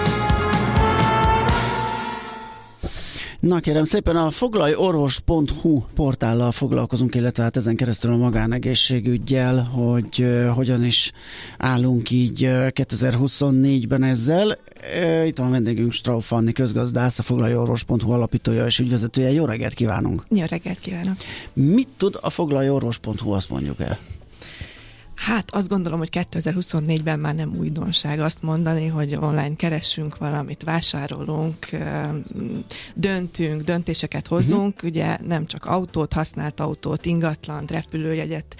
Na kérem szépen, a foglalorvos.hu portállal foglalkozunk, illetve hát ezen keresztül a magánegészségügyel, hogy uh, hogyan is állunk így uh, 2024-ben ezzel. Uh, itt van vendégünk Strauf Fanni közgazdász, a foglalorvos.hu alapítója és ügyvezetője. Jó reggelt kívánunk! Jó reggelt kívánok! Mit tud a foglalorvos.hu, azt mondjuk el? Hát azt gondolom, hogy 2024-ben már nem újdonság azt mondani, hogy online keressünk valamit, vásárolunk, döntünk, döntéseket hozunk, uh-huh. ugye nem csak autót, használt autót, ingatlant, repülőjegyet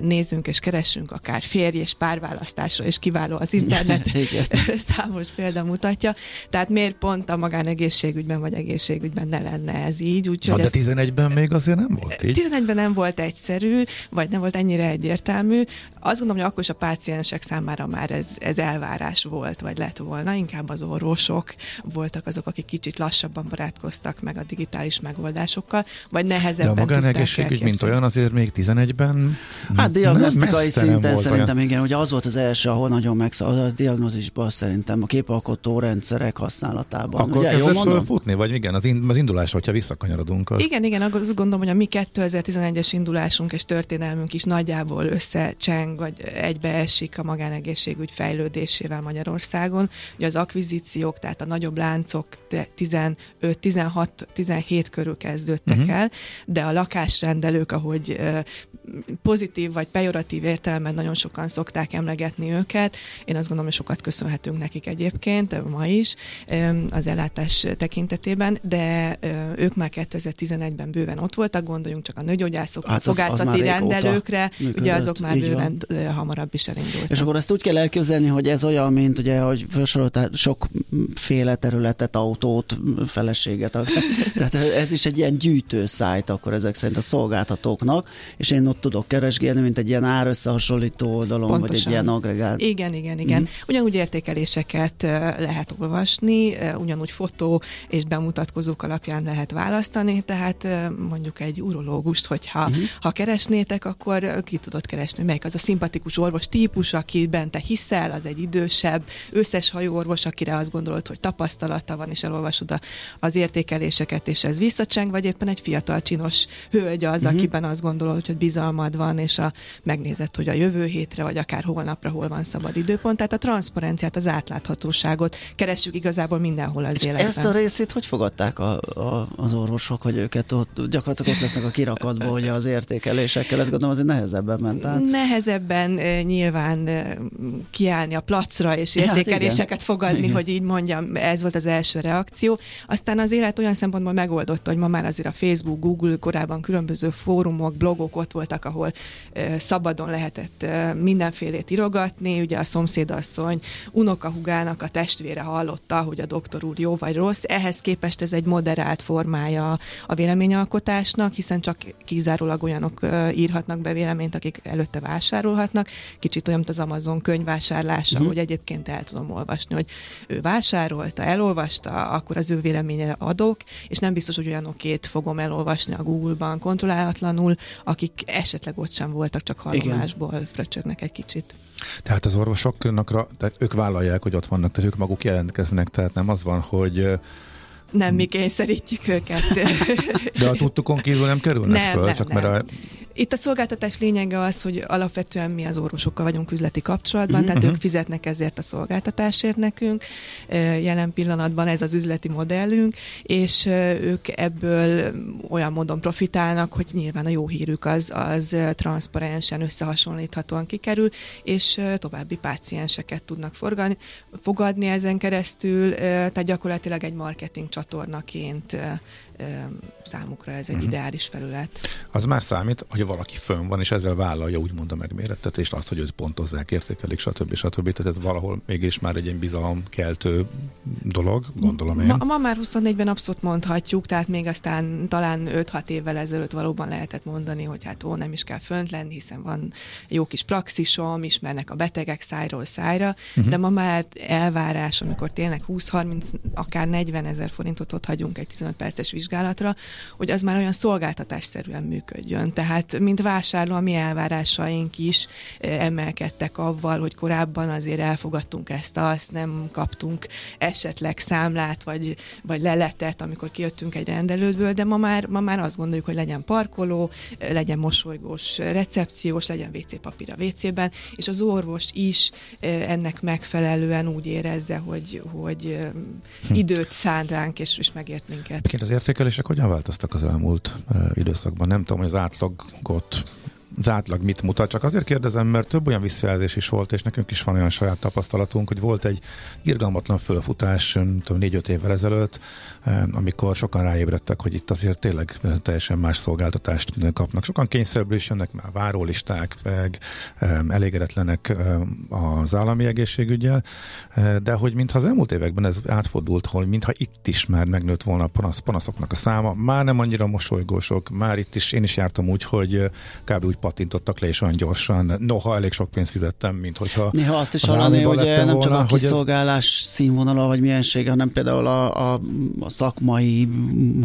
nézünk és keressünk, akár férj és párválasztásra, és kiváló az internet <laughs> <laughs> számos példa mutatja. Tehát miért pont a magánegészségügyben vagy egészségügyben ne lenne ez így? Úgyhogy Na, de 11-ben még azért nem volt így? 11-ben nem volt egyszerű, vagy nem volt ennyire egyértelmű azt gondolom, hogy akkor is a páciensek számára már ez, ez elvárás volt, vagy lett volna, inkább az orvosok voltak azok, akik kicsit lassabban barátkoztak meg a digitális megoldásokkal, vagy nehezebben De a magánegészségügy, mint olyan, azért még 11-ben Hát diagnosztikai szinten szerintem olyan. igen, ugye az volt az első, ahol nagyon megsz, az, az diagnózisban szerintem a képalkotó rendszerek használatában. Akkor ugye, kezdett fölfutni, vagy igen, az, in, az indulás, hogyha visszakanyarodunk. Az... Igen, igen, azt gondolom, hogy a mi 2011-es indulásunk és történelmünk is nagyjából összecseng vagy egybeesik a magánegészségügy fejlődésével Magyarországon. Ugye az akvizíciók, tehát a nagyobb láncok 15, 16, 17 körül kezdődtek uh-huh. el, de a lakásrendelők, ahogy pozitív vagy pejoratív értelemben nagyon sokan szokták emlegetni őket, én azt gondolom, hogy sokat köszönhetünk nekik egyébként, ma is, az ellátás tekintetében, de ők már 2011-ben bőven ott voltak, gondoljunk csak a nőgyógyászok, hát a fogászati rendelőkre, ugye azok már bőven van. Hamarabb is elindultak. És akkor ezt úgy kell elképzelni, hogy ez olyan, mint ugye, hogy felsoroltál sokféle területet, autót, feleséget, <laughs> tehát ez is egy ilyen gyűjtőszájt akkor ezek szerint a szolgáltatóknak, és én ott tudok keresgélni, mint egy ilyen árösszehasonlító oldalon, Pontosan. vagy egy ilyen agregát. Igen, igen, igen. Mm. Ugyanúgy értékeléseket lehet olvasni, ugyanúgy fotó és bemutatkozók alapján lehet választani, tehát mondjuk egy urológust, hogyha uh-huh. ha keresnétek, akkor ki tudod keresni, melyik az a szimpatikus orvos típus, aki bente hiszel, az egy idősebb, összes hajóorvos, akire azt gondolod, hogy tapasztalata van, és elolvasod a, az értékeléseket, és ez visszacseng, vagy éppen egy fiatal csinos hölgy az, uh-huh. akiben azt gondolod, hogy bizalmad van, és a, megnézed, hogy a jövő hétre, vagy akár holnapra hol van szabad időpont. Tehát a transzparenciát, az átláthatóságot keressük igazából mindenhol az és életben. Ezt a részét hogy fogadták a, a, az orvosok, hogy őket ott gyakorlatilag ott lesznek a kirakatban, hogy az értékelésekkel, ezt gondolom azért nehezebben ment át. Nehezebben nyilván kiállni a placra és értékeléseket ja, hát fogadni, igen. hogy így mondjam, ez volt az első reakció. Aztán az élet olyan szempontból megoldotta, hogy ma már azért a Facebook, Google, korábban különböző fórumok, blogok ott voltak, ahol szabadon lehetett mindenfélét irogatni. Ugye a szomszédasszony unokahugának a testvére hallotta, hogy a doktor úr jó vagy rossz. Ehhez képest ez egy moderált formája a véleményalkotásnak, hiszen csak kizárólag olyanok írhatnak be véleményt, akik előtte vásárolhatnak. Kicsit olyan, mint az Amazon könyvvásárlása, uh-huh. hogy egyébként el tudom olvasni, hogy ő vásárolta, elolvasta, akkor az ő véleményére adok, és nem biztos, hogy olyanokét fogom elolvasni a Google-ban kontrollálatlanul, akik esetleg ott sem voltak, csak hallomásból fröcsögnek egy kicsit. Tehát az orvosoknak, tehát ők vállalják, hogy ott vannak, tehát ők maguk jelentkeznek, tehát nem az van, hogy nem mi kényszerítjük őket. De a tudtukon kívül nem kerülnek nem, föl, nem, csak nem. mert a itt a szolgáltatás lényege az, hogy alapvetően mi az orvosokkal vagyunk üzleti kapcsolatban, uh-huh. tehát ők fizetnek ezért a szolgáltatásért nekünk. Jelen pillanatban ez az üzleti modellünk, és ők ebből olyan módon profitálnak, hogy nyilván a jó hírük az, az transzparensen, összehasonlíthatóan kikerül, és további pácienseket tudnak forgani, fogadni ezen keresztül, tehát gyakorlatilag egy marketing csatornaként számukra ez egy uh-huh. ideális felület. Az már számít, hogy valaki fönn van, és ezzel vállalja úgymond a megmérettetést, azt, hogy őt pontozzák, értékelik, stb. stb. Tehát ez valahol mégis már egy ilyen bizalomkeltő dolog, gondolom én. Ma, ma már 24-ben abszolút mondhatjuk, tehát még aztán talán 5-6 évvel ezelőtt valóban lehetett mondani, hogy hát ó, nem is kell fönt lenni, hiszen van jó kis praxisom, ismernek a betegek szájról szájra, uh-huh. de ma már elvárás, amikor tényleg 20-30, akár 40 ezer forintot ott hagyunk egy 15 perces vizsgálatra, hogy az már olyan szolgáltatásszerűen működjön. Tehát, mint vásárló, a mi elvárásaink is emelkedtek avval, hogy korábban azért elfogadtunk ezt, azt, nem kaptunk esetleg számlát, vagy, vagy leletet, amikor kijöttünk egy rendelődből, de ma már, ma már azt gondoljuk, hogy legyen parkoló, legyen mosolygós recepciós, legyen WC papír a WC-ben, és az orvos is ennek megfelelően úgy érezze, hogy, hogy hm. időt szán ránk, és, és megért minket. Egyébként az értékelések hogyan változtak az elmúlt időszakban? Nem tudom, hogy az átlagot az átlag mit mutat, csak azért kérdezem, mert több olyan visszajelzés is volt, és nekünk is van olyan saját tapasztalatunk, hogy volt egy irgalmatlan fölfutás, tudom, négy-öt évvel ezelőtt, amikor sokan ráébredtek, hogy itt azért tényleg teljesen más szolgáltatást kapnak. Sokan kényszerből is jönnek már várólisták, meg elégedetlenek az állami egészségügyel, de hogy mintha az elmúlt években ez átfordult, hogy mintha itt is már megnőtt volna a panasz, panaszoknak a száma, már nem annyira mosolygósok, már itt is, én is jártam úgy, hogy kb. úgy patintottak le, és olyan gyorsan, noha elég sok pénzt fizettem, mint hogyha Néha azt is hallani, hogy nem volna, csak a kiszolgálás ez... színvonala vagy miensége, hanem például a, a, a szakmai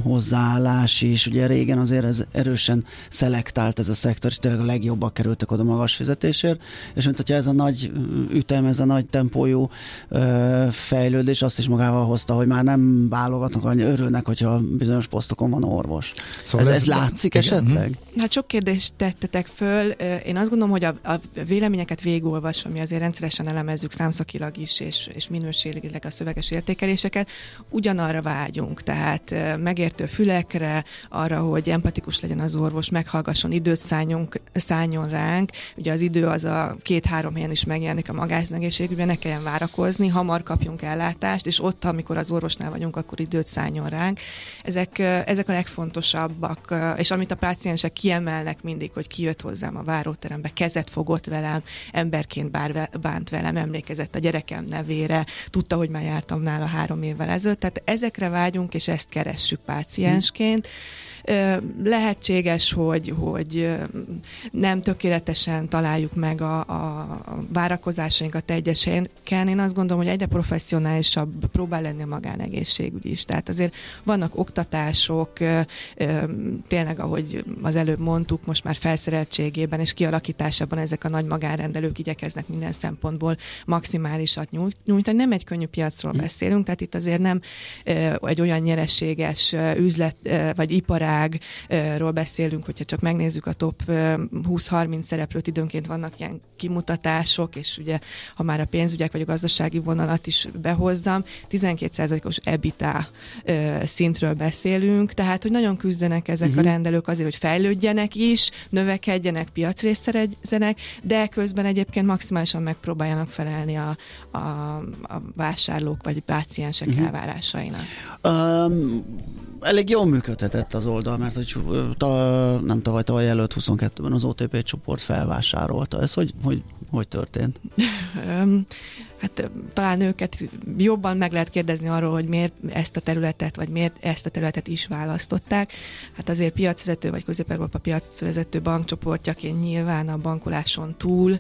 hozzáállás is. Ugye régen azért ez erősen szelektált ez a szektor, és tényleg a legjobbak kerültek oda magas fizetésért, és mint hogyha ez a nagy ütem, ez a nagy tempójú ö, fejlődés azt is magával hozta, hogy már nem válogatnak, annyi örülnek, hogyha bizonyos posztokon van orvos. Szóval ez, ez, ez látszik igen. esetleg? Hát sok kérdést tettetek föl. Én azt gondolom, hogy a, a véleményeket végigolvasva, mi azért rendszeresen elemezzük számszakilag is, és, és minőségileg a szöveges értékeléseket, ugyanarra vágyunk. Tehát megértő fülekre, arra, hogy empatikus legyen az orvos, meghallgasson, időt szálljunk, szálljon ránk. Ugye az idő az a két-három helyen is megjelenik a magánegészségügyben, ne kelljen várakozni, hamar kapjunk ellátást, és ott, amikor az orvosnál vagyunk, akkor időt szálljon ránk. Ezek, ezek a legfontosabbak, és amit a páciensek kiemelnek mindig, hogy kijött hozzám a váróterembe, kezet fogott velem, emberként bár, bánt velem, emlékezett a gyerekem nevére, tudta, hogy már jártam nála három évvel ezelőtt. Tehát ezekre vágyunk, és ezt keressük páciensként. Lehetséges, hogy, hogy nem tökéletesen találjuk meg a, a várakozásainkat egyeseken. Én azt gondolom, hogy egyre professzionálisabb próbál lenni a magánegészségügy is. Tehát azért vannak oktatások, tényleg, ahogy az előbb mondtuk, most már felszereltségében és kialakításában ezek a nagy magánrendelők igyekeznek minden szempontból maximálisat nyújtani. Nem egy könnyű piacról mm. beszélünk, tehát itt azért nem egy olyan nyereséges üzlet vagy iparág, világról beszélünk, hogyha csak megnézzük a top 20-30 szereplőt, időnként vannak ilyen kimutatások, és ugye, ha már a pénzügyek vagy a gazdasági vonalat is behozzam, 12%-os EBITDA szintről beszélünk, tehát, hogy nagyon küzdenek ezek uh-huh. a mhm. rendelők azért, hogy fejlődjenek is, növekedjenek, piacrészt szerezzenek, de közben egyébként maximálisan megpróbáljanak felelni a, a, a vásárlók vagy páciensek uh-huh. elvárásainak. Um, elég jól működhetett az oldal, mert hogy ta, nem tavaly, tavaly előtt 22-ben az OTP csoport felvásárolta. Ez hogy, hogy, hogy történt? <laughs> hát talán őket jobban meg lehet kérdezni arról, hogy miért ezt a területet, vagy miért ezt a területet is választották. Hát azért piacvezető, vagy közép-európa piacvezető bankcsoportjaként nyilván a bankoláson túl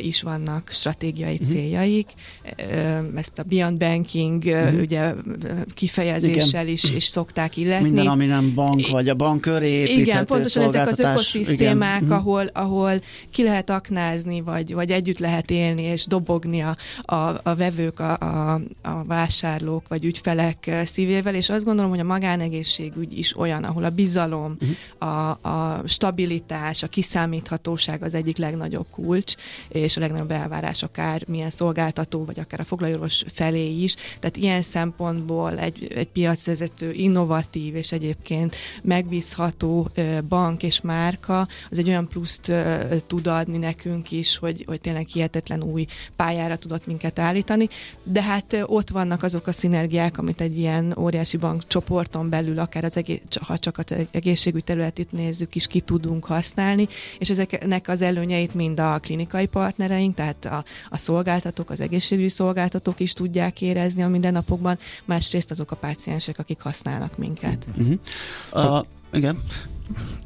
is vannak stratégiai uh-huh. céljaik. Ezt a Beyond Banking uh-huh. ugye kifejezéssel is, is szokták illetni. Minden, ami nem bank, vagy a bank köré Igen, pontosan ezek az ökoszisztémák, uh-huh. ahol, ahol ki lehet aknázni, vagy, vagy együtt lehet élni, és dobogni a, a, a vevők, a, a, a vásárlók vagy ügyfelek szívével, és azt gondolom, hogy a magánegészségügy is olyan, ahol a bizalom, uh-huh. a, a stabilitás, a kiszámíthatóság az egyik legnagyobb kulcs, és a legnagyobb elvárás akár milyen szolgáltató, vagy akár a foglalórvos felé is. Tehát ilyen szempontból egy, egy piacvezető, innovatív és egyébként megbízható bank és márka, az egy olyan pluszt tud adni nekünk is, hogy, hogy tényleg hihetetlen új pályára tudott minket minket állítani, de hát ott vannak azok a szinergiák, amit egy ilyen óriási bank csoporton belül, akár az egész, ha csak az egészségügy területét nézzük is, ki tudunk használni, és ezeknek az előnyeit mind a klinikai partnereink, tehát a, a szolgáltatók, az egészségügyi szolgáltatók is tudják érezni a mindennapokban, másrészt azok a páciensek, akik használnak minket. Uh-huh. Uh, igen.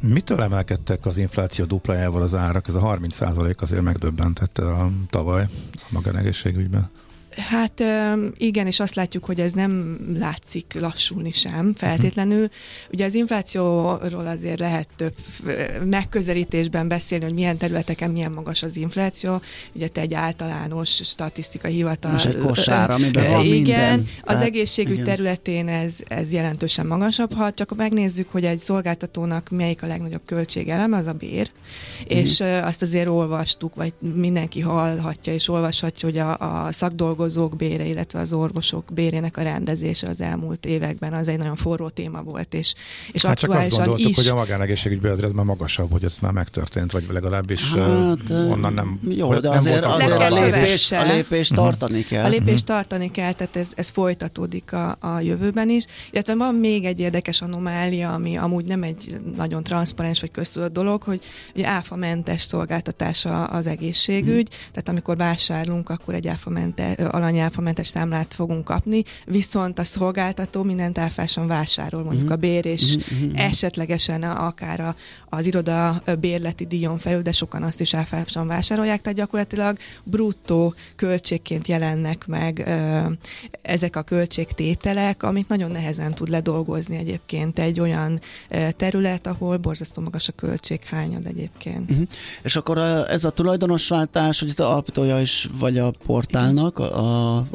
Mitől emelkedtek az infláció duplájával az árak? Ez a 30% azért megdöbbentette a tavaly a magánegészségügyben. Hát igen, és azt látjuk, hogy ez nem látszik lassulni sem feltétlenül. Ugye az inflációról azért lehet több megközelítésben beszélni, hogy milyen területeken milyen magas az infláció. Ugye te egy általános statisztikai hivatal. Most egy kosár, amiben van igen, minden. Az egészségügy igen. területén ez, ez jelentősen magasabb. Ha csak megnézzük, hogy egy szolgáltatónak melyik a legnagyobb költségelem, az a bér. Uh-huh. És azt azért olvastuk, vagy mindenki hallhatja és olvashatja, hogy a, a szakdolgozó dolgozók bére, illetve az orvosok bérének a rendezése az elmúlt években az egy nagyon forró téma volt, és, és hát csak azt gondoltuk, is... hogy a magánegészségügyben azért ez már magasabb, hogy ez már megtörtént, vagy legalábbis hát, onnan nem Jó, de azért, nem azért a, lépés, a lépés uh-huh. tartani kell. A lépést uh-huh. tartani kell, tehát ez, ez folytatódik a, a jövőben is. Illetve van még egy érdekes anomália, ami amúgy nem egy nagyon transzparens vagy köztudott dolog, hogy ugye áfamentes szolgáltatása az egészségügy, uh-huh. tehát amikor vásárlunk, akkor egy áfamentes alanyáfamentes számlát fogunk kapni, viszont a szolgáltató mindent áfásan vásárol, mondjuk uh-huh. a bér, és uh-huh. esetlegesen akár a, az iroda bérleti díjon felül, de sokan azt is áfásan vásárolják, tehát gyakorlatilag bruttó költségként jelennek meg ö, ezek a költségtételek, amit nagyon nehezen tud ledolgozni egyébként egy olyan ö, terület, ahol borzasztó magas a költséghányad egyébként. Uh-huh. És akkor ez a tulajdonosváltás, hogy itt a alapítója is vagy a portálnak, a,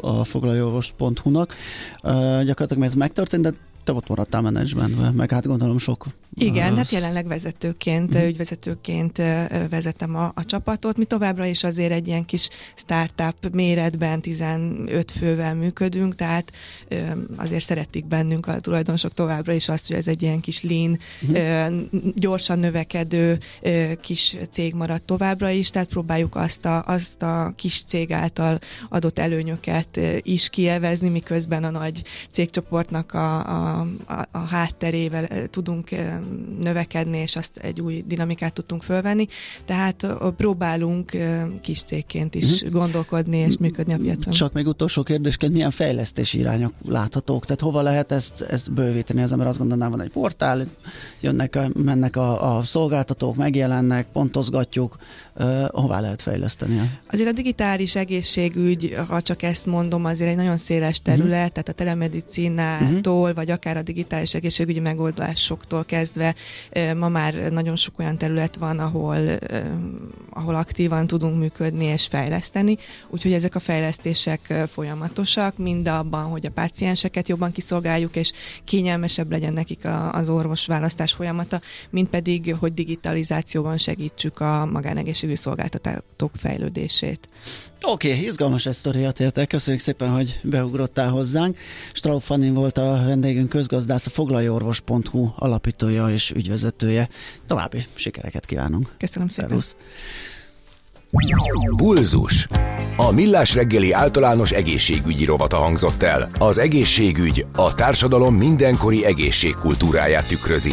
a foglalóorvos.hu-nak, uh, gyakorlatilag ez megtörtént, de te ott maradtál menedzsmentben, meg hát gondolom sok. Igen, uh, hát jelenleg vezetőként, uh-huh. ügyvezetőként vezetem a, a csapatot. Mi továbbra is azért egy ilyen kis startup méretben 15 fővel működünk, tehát azért szeretik bennünk a tulajdonosok továbbra is azt, hogy ez egy ilyen kis lean, uh-huh. gyorsan növekedő kis cég marad továbbra is, tehát próbáljuk azt a, azt a kis cég által adott előnyöket is kielvezni, miközben a nagy cégcsoportnak a, a, a, a hátterével tudunk növekedni, és azt egy új dinamikát tudtunk fölvenni. Tehát próbálunk kis cégként is uh-huh. gondolkodni és működni a piacon. Csak még utolsó kérdésként, milyen fejlesztési irányok láthatók? Tehát hova lehet ezt, ezt bővíteni? Az ember azt gondolná, van egy portál, jönnek, mennek a, a szolgáltatók, megjelennek, pontozgatjuk, uh, hová lehet fejleszteni? Azért a digitális egészségügy, ha csak ezt mondom, azért egy nagyon széles terület, uh-huh. tehát a telemedicinától, uh-huh. vagy akár a digitális egészségügyi megoldásoktól kezdve ma már nagyon sok olyan terület van, ahol, ahol aktívan tudunk működni és fejleszteni, úgyhogy ezek a fejlesztések folyamatosak, mind abban, hogy a pácienseket jobban kiszolgáljuk, és kényelmesebb legyen nekik az orvos választás folyamata, mint pedig, hogy digitalizációban segítsük a magánegészségügyi szolgáltatók fejlődését. Oké, okay, izgalmas ezt a értek. Köszönjük szépen, hogy beugrottál hozzánk. Straub Fannin volt a vendégünk közgazdász, a foglaljorvos.hu alapítója és ügyvezetője. További sikereket kívánunk. Köszönöm szépen. Szerusz. Bulzus. A Millás reggeli általános egészségügyi rovata hangzott el. Az egészségügy a társadalom mindenkori egészségkultúráját tükrözi.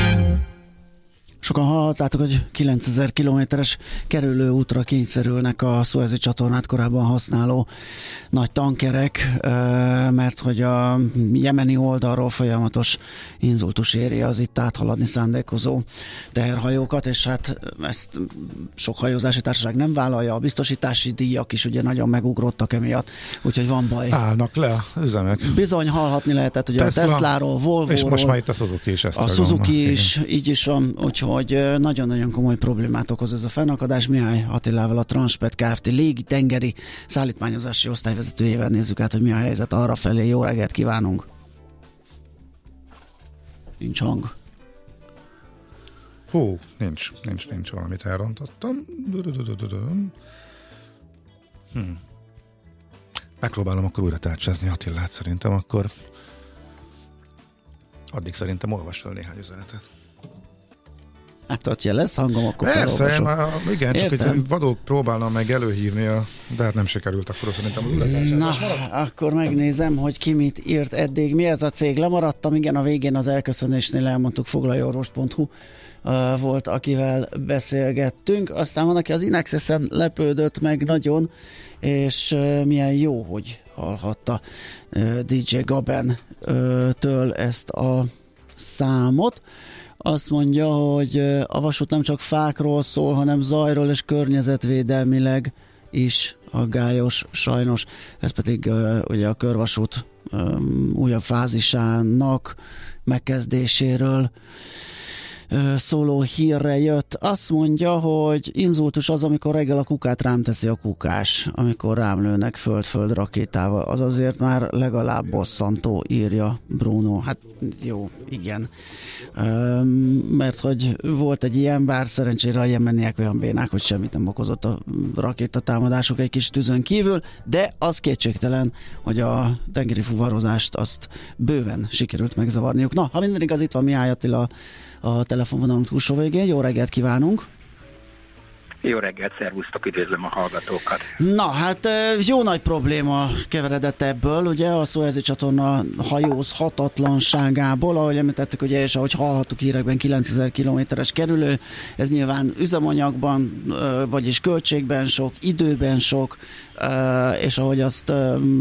Sokan hallhattátok, hogy 9000 kilométeres kerülő útra kényszerülnek a Suezi csatornát korábban használó nagy tankerek, mert hogy a jemeni oldalról folyamatos inzultus éri az itt áthaladni szándékozó teherhajókat, és hát ezt sok hajózási társaság nem vállalja, a biztosítási díjak is ugye nagyon megugrottak emiatt, úgyhogy van baj. Állnak le üzemek. Bizony hallhatni lehetett ugye Tesla, a Tesláról, Volvo-ról. És most már itt a Suzuki is ezt A Suzuki is, igen. így is van, úgyhogy hogy nagyon-nagyon komoly problémát okoz ez a fennakadás. Mihály Attilával a Transpet Kft. légi tengeri szállítmányozási osztályvezetőjével nézzük át, hogy mi a helyzet arra felé. Jó reggelt kívánunk! Nincs hang. Hú, nincs, nincs, nincs valamit elrontottam. Hm. Megpróbálom akkor újra tárcsázni Attilát szerintem, akkor addig szerintem olvas fel néhány üzenetet. Hogyha lesz hangom, akkor Persze, már, igen, Értem. csak vadul próbálnám meg előhívni, a, de hát nem sikerült, akkor szerintem az Na, akkor megnézem, hogy ki mit írt eddig. Mi ez a cég? Lemaradtam, igen, a végén az elköszönésnél elmondtuk foglaljóorvos.hu uh, volt, akivel beszélgettünk. Aztán van, aki az Inexesen lepődött meg nagyon, és milyen jó, hogy hallhatta DJ Gaben től ezt a számot. Azt mondja, hogy a vasút nem csak fákról szól, hanem zajról és környezetvédelmileg is aggályos, sajnos. Ez pedig uh, ugye a körvasút um, újabb fázisának megkezdéséről szóló hírre jött. Azt mondja, hogy inzultus az, amikor reggel a kukát rám teszi a kukás, amikor rám lőnek föld-föld rakétával. Az azért már legalább bosszantó, írja Bruno. Hát jó, igen. mert hogy volt egy ilyen, bár szerencsére a jemeniek olyan bénák, hogy semmit nem okozott a rakétatámadások egy kis tűzön kívül, de az kétségtelen, hogy a tengeri fuvarozást azt bőven sikerült megzavarniuk. Na, ha minden igaz, itt van Mihály Attila, a telefonvonalunk túlsó végén. Jó reggelt kívánunk! Jó reggelt, szervusztok, üdvözlöm a hallgatókat. Na, hát jó nagy probléma keveredett ebből, ugye a Szóezi csatorna hajózhatatlanságából, ahogy említettük, ugye, és ahogy hallhattuk hírekben 9000 kilométeres kerülő, ez nyilván üzemanyagban, vagyis költségben sok, időben sok, és ahogy azt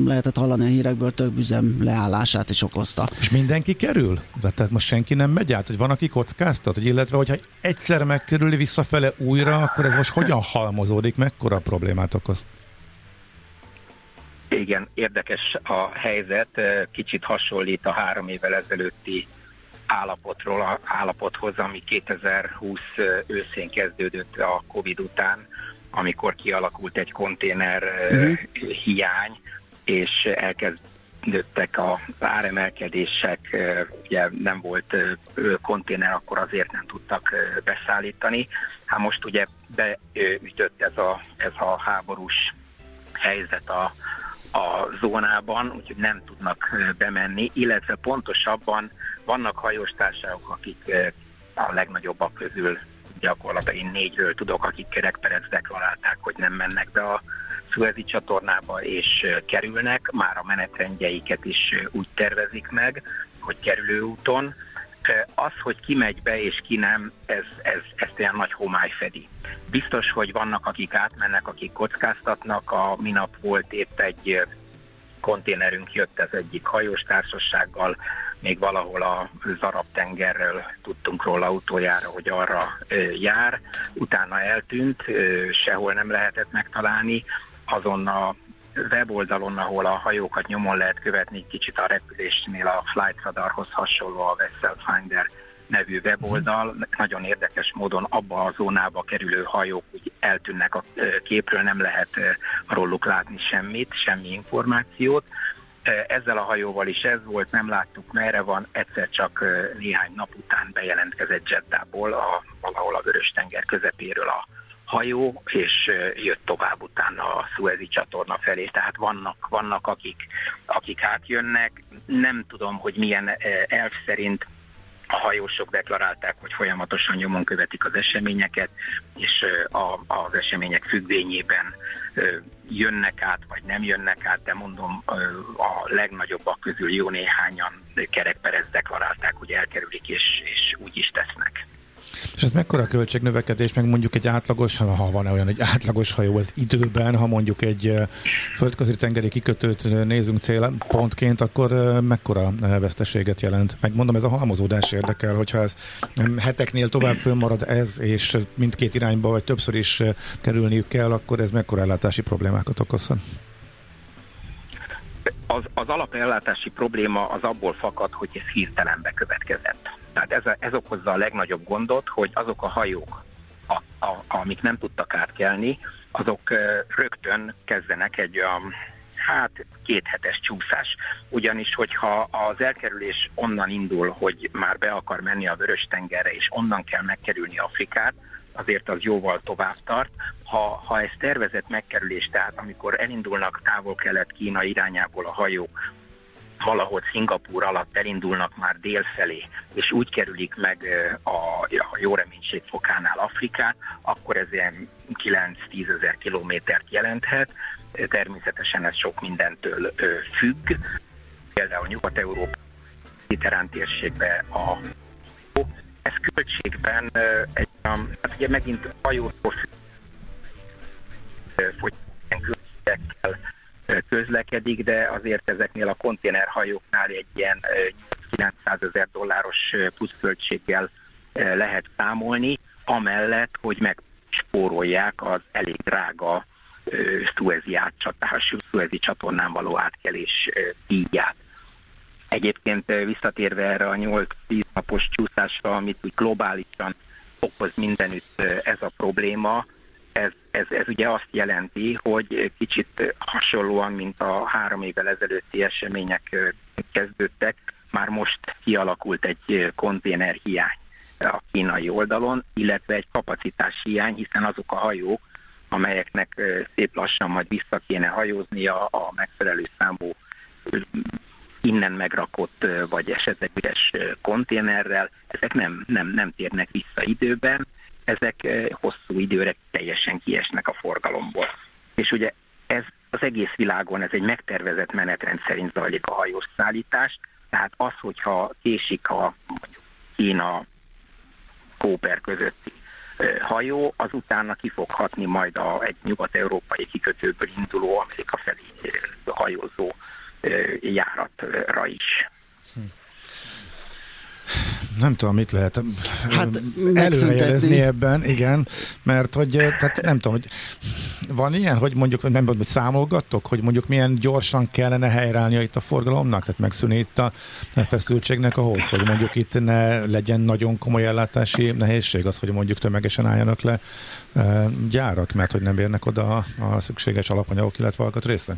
lehetett hallani a hírekből, több üzem leállását is okozta. És mindenki kerül? Tehát most senki nem megy át, hogy van, aki kockáztat, hogy illetve, hogyha egyszer megkerüli visszafele újra, akkor ez most hogyan halmozódik, mekkora problémát okoz? Igen, érdekes a helyzet, kicsit hasonlít a három évvel ezelőtti állapotról, a állapothoz, ami 2020 őszén kezdődött a Covid után, amikor kialakult egy konténer uh-huh. hiány, és elkezdődtek a áremelkedések, ugye nem volt konténer, akkor azért nem tudtak beszállítani. Hát most ugye beütött ez a, ez a háborús helyzet a, a zónában, úgyhogy nem tudnak bemenni, illetve pontosabban vannak hajóstárságok, akik a legnagyobbak közül gyakorlatilag én négyről tudok, akik kerekperec deklarálták, hogy nem mennek be a Suezi csatornába és kerülnek, már a menetrendjeiket is úgy tervezik meg, hogy kerülő úton. Az, hogy ki megy be és ki nem, ez, ez, ezt olyan nagy homály fedi. Biztos, hogy vannak, akik átmennek, akik kockáztatnak. A minap volt épp egy konténerünk, jött ez egyik hajós társasággal, még valahol a Zarab tengerről tudtunk róla utoljára, hogy arra jár. Utána eltűnt, sehol nem lehetett megtalálni, azon a weboldalon, ahol a hajókat nyomon lehet követni, kicsit a repülésnél a Flight Radarhoz hasonló a Vessel Finder nevű weboldal. Nagyon érdekes módon abba a zónába kerülő hajók úgy eltűnnek a képről, nem lehet róluk látni semmit, semmi információt. Ezzel a hajóval is ez volt, nem láttuk merre van, egyszer csak néhány nap után bejelentkezett Jeddából, a, valahol a Vörös-tenger közepéről a hajó, és jött tovább utána a Suezi csatorna felé. Tehát vannak, vannak akik, akik átjönnek. Nem tudom, hogy milyen elf szerint a hajósok deklarálták, hogy folyamatosan nyomon követik az eseményeket, és a, az események függvényében jönnek át, vagy nem jönnek át, de mondom, a legnagyobbak közül jó néhányan kerekperec deklarálták, hogy elkerülik, és, és úgy is tesznek. És ez mekkora költségnövekedés, meg mondjuk egy átlagos, ha van olyan egy átlagos hajó az időben, ha mondjuk egy földközi tengeri kikötőt nézünk célpontként, akkor mekkora veszteséget jelent? Meg mondom, ez a halmozódás érdekel, hogyha ez heteknél tovább fönnmarad ez, és mindkét irányba, vagy többször is kerülniük kell, akkor ez mekkora ellátási problémákat okozhat? Az, az alapellátási probléma az abból fakad, hogy ez hirtelen bekövetkezett. Tehát ez, a, ez okozza a legnagyobb gondot, hogy azok a hajók, a, a, amik nem tudtak átkelni, azok rögtön kezdenek egy olyan hát két hetes csúszás. Ugyanis, hogyha az elkerülés onnan indul, hogy már be akar menni a Vörös-tengerre, és onnan kell megkerülni Afrikát, azért az jóval tovább tart. Ha, ha ez tervezett megkerülés, tehát amikor elindulnak távol-kelet-Kína irányából a hajók, valahol Szingapúr alatt elindulnak már dél felé, és úgy kerülik meg a, a jó reménység fokánál Afrikát, akkor ez ilyen 9-10 ezer kilométert jelenthet. Természetesen ez sok mindentől függ. Például Nyugat-Európa, mediterrán térségbe a ez költségben egy, hát ugye megint hajótól függ, hogy költségekkel közlekedik, de azért ezeknél a konténerhajóknál egy ilyen 900 ezer dolláros pluszköltséggel lehet számolni, amellett, hogy megspórolják az elég drága Suezi átcsatás, Suezi csatornán való átkelés díját. Egyébként visszatérve erre a 8-10 napos csúszásra, amit úgy globálisan okoz mindenütt ez a probléma, ez, ez, ez ugye azt jelenti, hogy kicsit hasonlóan, mint a három évvel ezelőtti események kezdődtek, már most kialakult egy konténer hiány a kínai oldalon, illetve egy kapacitás hiány, hiszen azok a hajók, amelyeknek szép lassan majd vissza kéne hajóznia a megfelelő számú innen megrakott, vagy esetleg üres konténerrel, ezek nem, nem, nem térnek vissza időben, ezek hosszú időre teljesen kiesnek a forgalomból. És ugye ez az egész világon, ez egy megtervezett menetrend szerint zajlik a hajós szállítás, tehát az, hogyha késik a mondjuk Kína Kóper közötti hajó, az utána ki fog hatni majd a, egy nyugat-európai kikötőből induló Amerika felé hajózó járatra is. Nem tudom, mit lehet hát, előrejelezni ebben, igen, mert hogy tehát nem tudom, hogy van ilyen, hogy mondjuk, nem tudom, hogy számolgattok, hogy mondjuk milyen gyorsan kellene helyreállnia itt a forgalomnak, tehát megszűni itt a feszültségnek ahhoz, hogy mondjuk itt ne legyen nagyon komoly ellátási nehézség az, hogy mondjuk tömegesen álljanak le gyárak, mert hogy nem érnek oda a, a szükséges alapanyagok, illetve alkatrészre?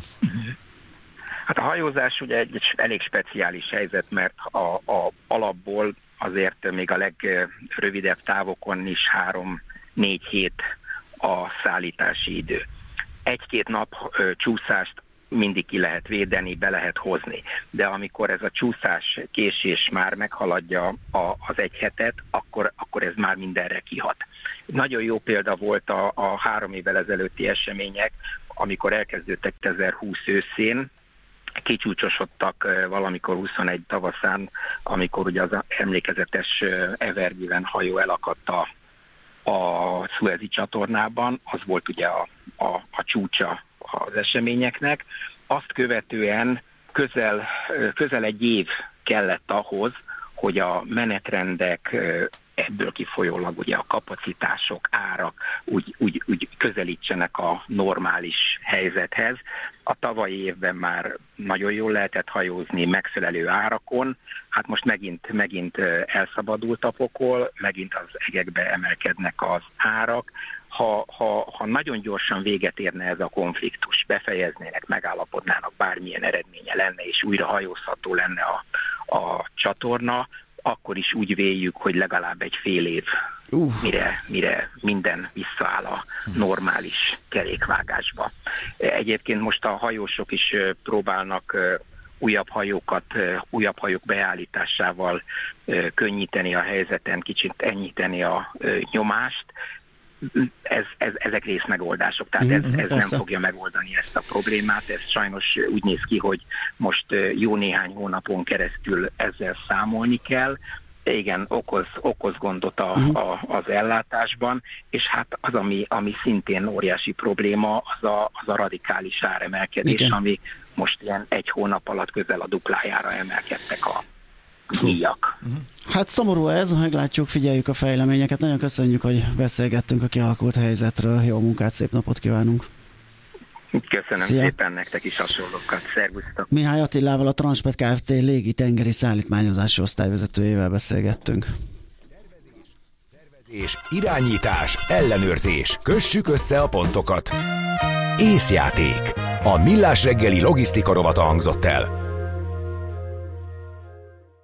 Hát a hajózás ugye egy elég speciális helyzet, mert a, a alapból azért még a legrövidebb távokon is három-négy hét a szállítási idő. Egy-két nap csúszást mindig ki lehet védeni, be lehet hozni. De amikor ez a csúszás, késés már meghaladja a, az egy hetet, akkor, akkor ez már mindenre kihat. Nagyon jó példa volt a, a három évvel ezelőtti események, amikor elkezdődtek 2020 őszén, kicsúcsosodtak valamikor 21 tavaszán, amikor ugye az emlékezetes Evergiven hajó elakadt a, a Suezi csatornában, az volt ugye a, a, a csúcsa az eseményeknek. Azt követően közel, közel egy év kellett ahhoz, hogy a menetrendek, ebből kifolyólag ugye a kapacitások, árak úgy, úgy, úgy közelítsenek a normális helyzethez. A tavalyi évben már nagyon jól lehetett hajózni megfelelő árakon, hát most megint, megint elszabadult a pokol, megint az egekbe emelkednek az árak, ha, ha, ha nagyon gyorsan véget érne ez a konfliktus, befejeznének, megállapodnának, bármilyen eredménye lenne, és újra hajózható lenne a, a csatorna, akkor is úgy véljük, hogy legalább egy fél év, uh. mire, mire minden visszaáll a normális kerékvágásba. Egyébként most a hajósok is próbálnak újabb hajókat, újabb hajók beállításával könnyíteni a helyzeten, kicsit ennyíteni a nyomást, ez, ez, ezek részmegoldások, tehát ez, mhm, ez nem fogja megoldani ezt a problémát, ez sajnos úgy néz ki, hogy most jó néhány hónapon keresztül ezzel számolni kell, igen, okoz, okoz gondot a, uh-huh. a, az ellátásban, és hát az, ami, ami szintén óriási probléma, az a, az a radikális áremelkedés, igen. ami most ilyen egy hónap alatt közel a duplájára emelkedtek a, díjak. Hát szomorú ez, meglátjuk, figyeljük a fejleményeket. Nagyon köszönjük, hogy beszélgettünk a kialakult helyzetről. Jó munkát, szép napot kívánunk! Köszönöm Szia. szépen nektek is hasonlókat. Szervusztok! Mihály Attilával, a Transpet Kft. légi tengeri szállítmányozási osztályvezetőjével beszélgettünk. Szervezés, irányítás, ellenőrzés. Kössük össze a pontokat. Észjáték. A millás reggeli logisztika rovata hangzott el.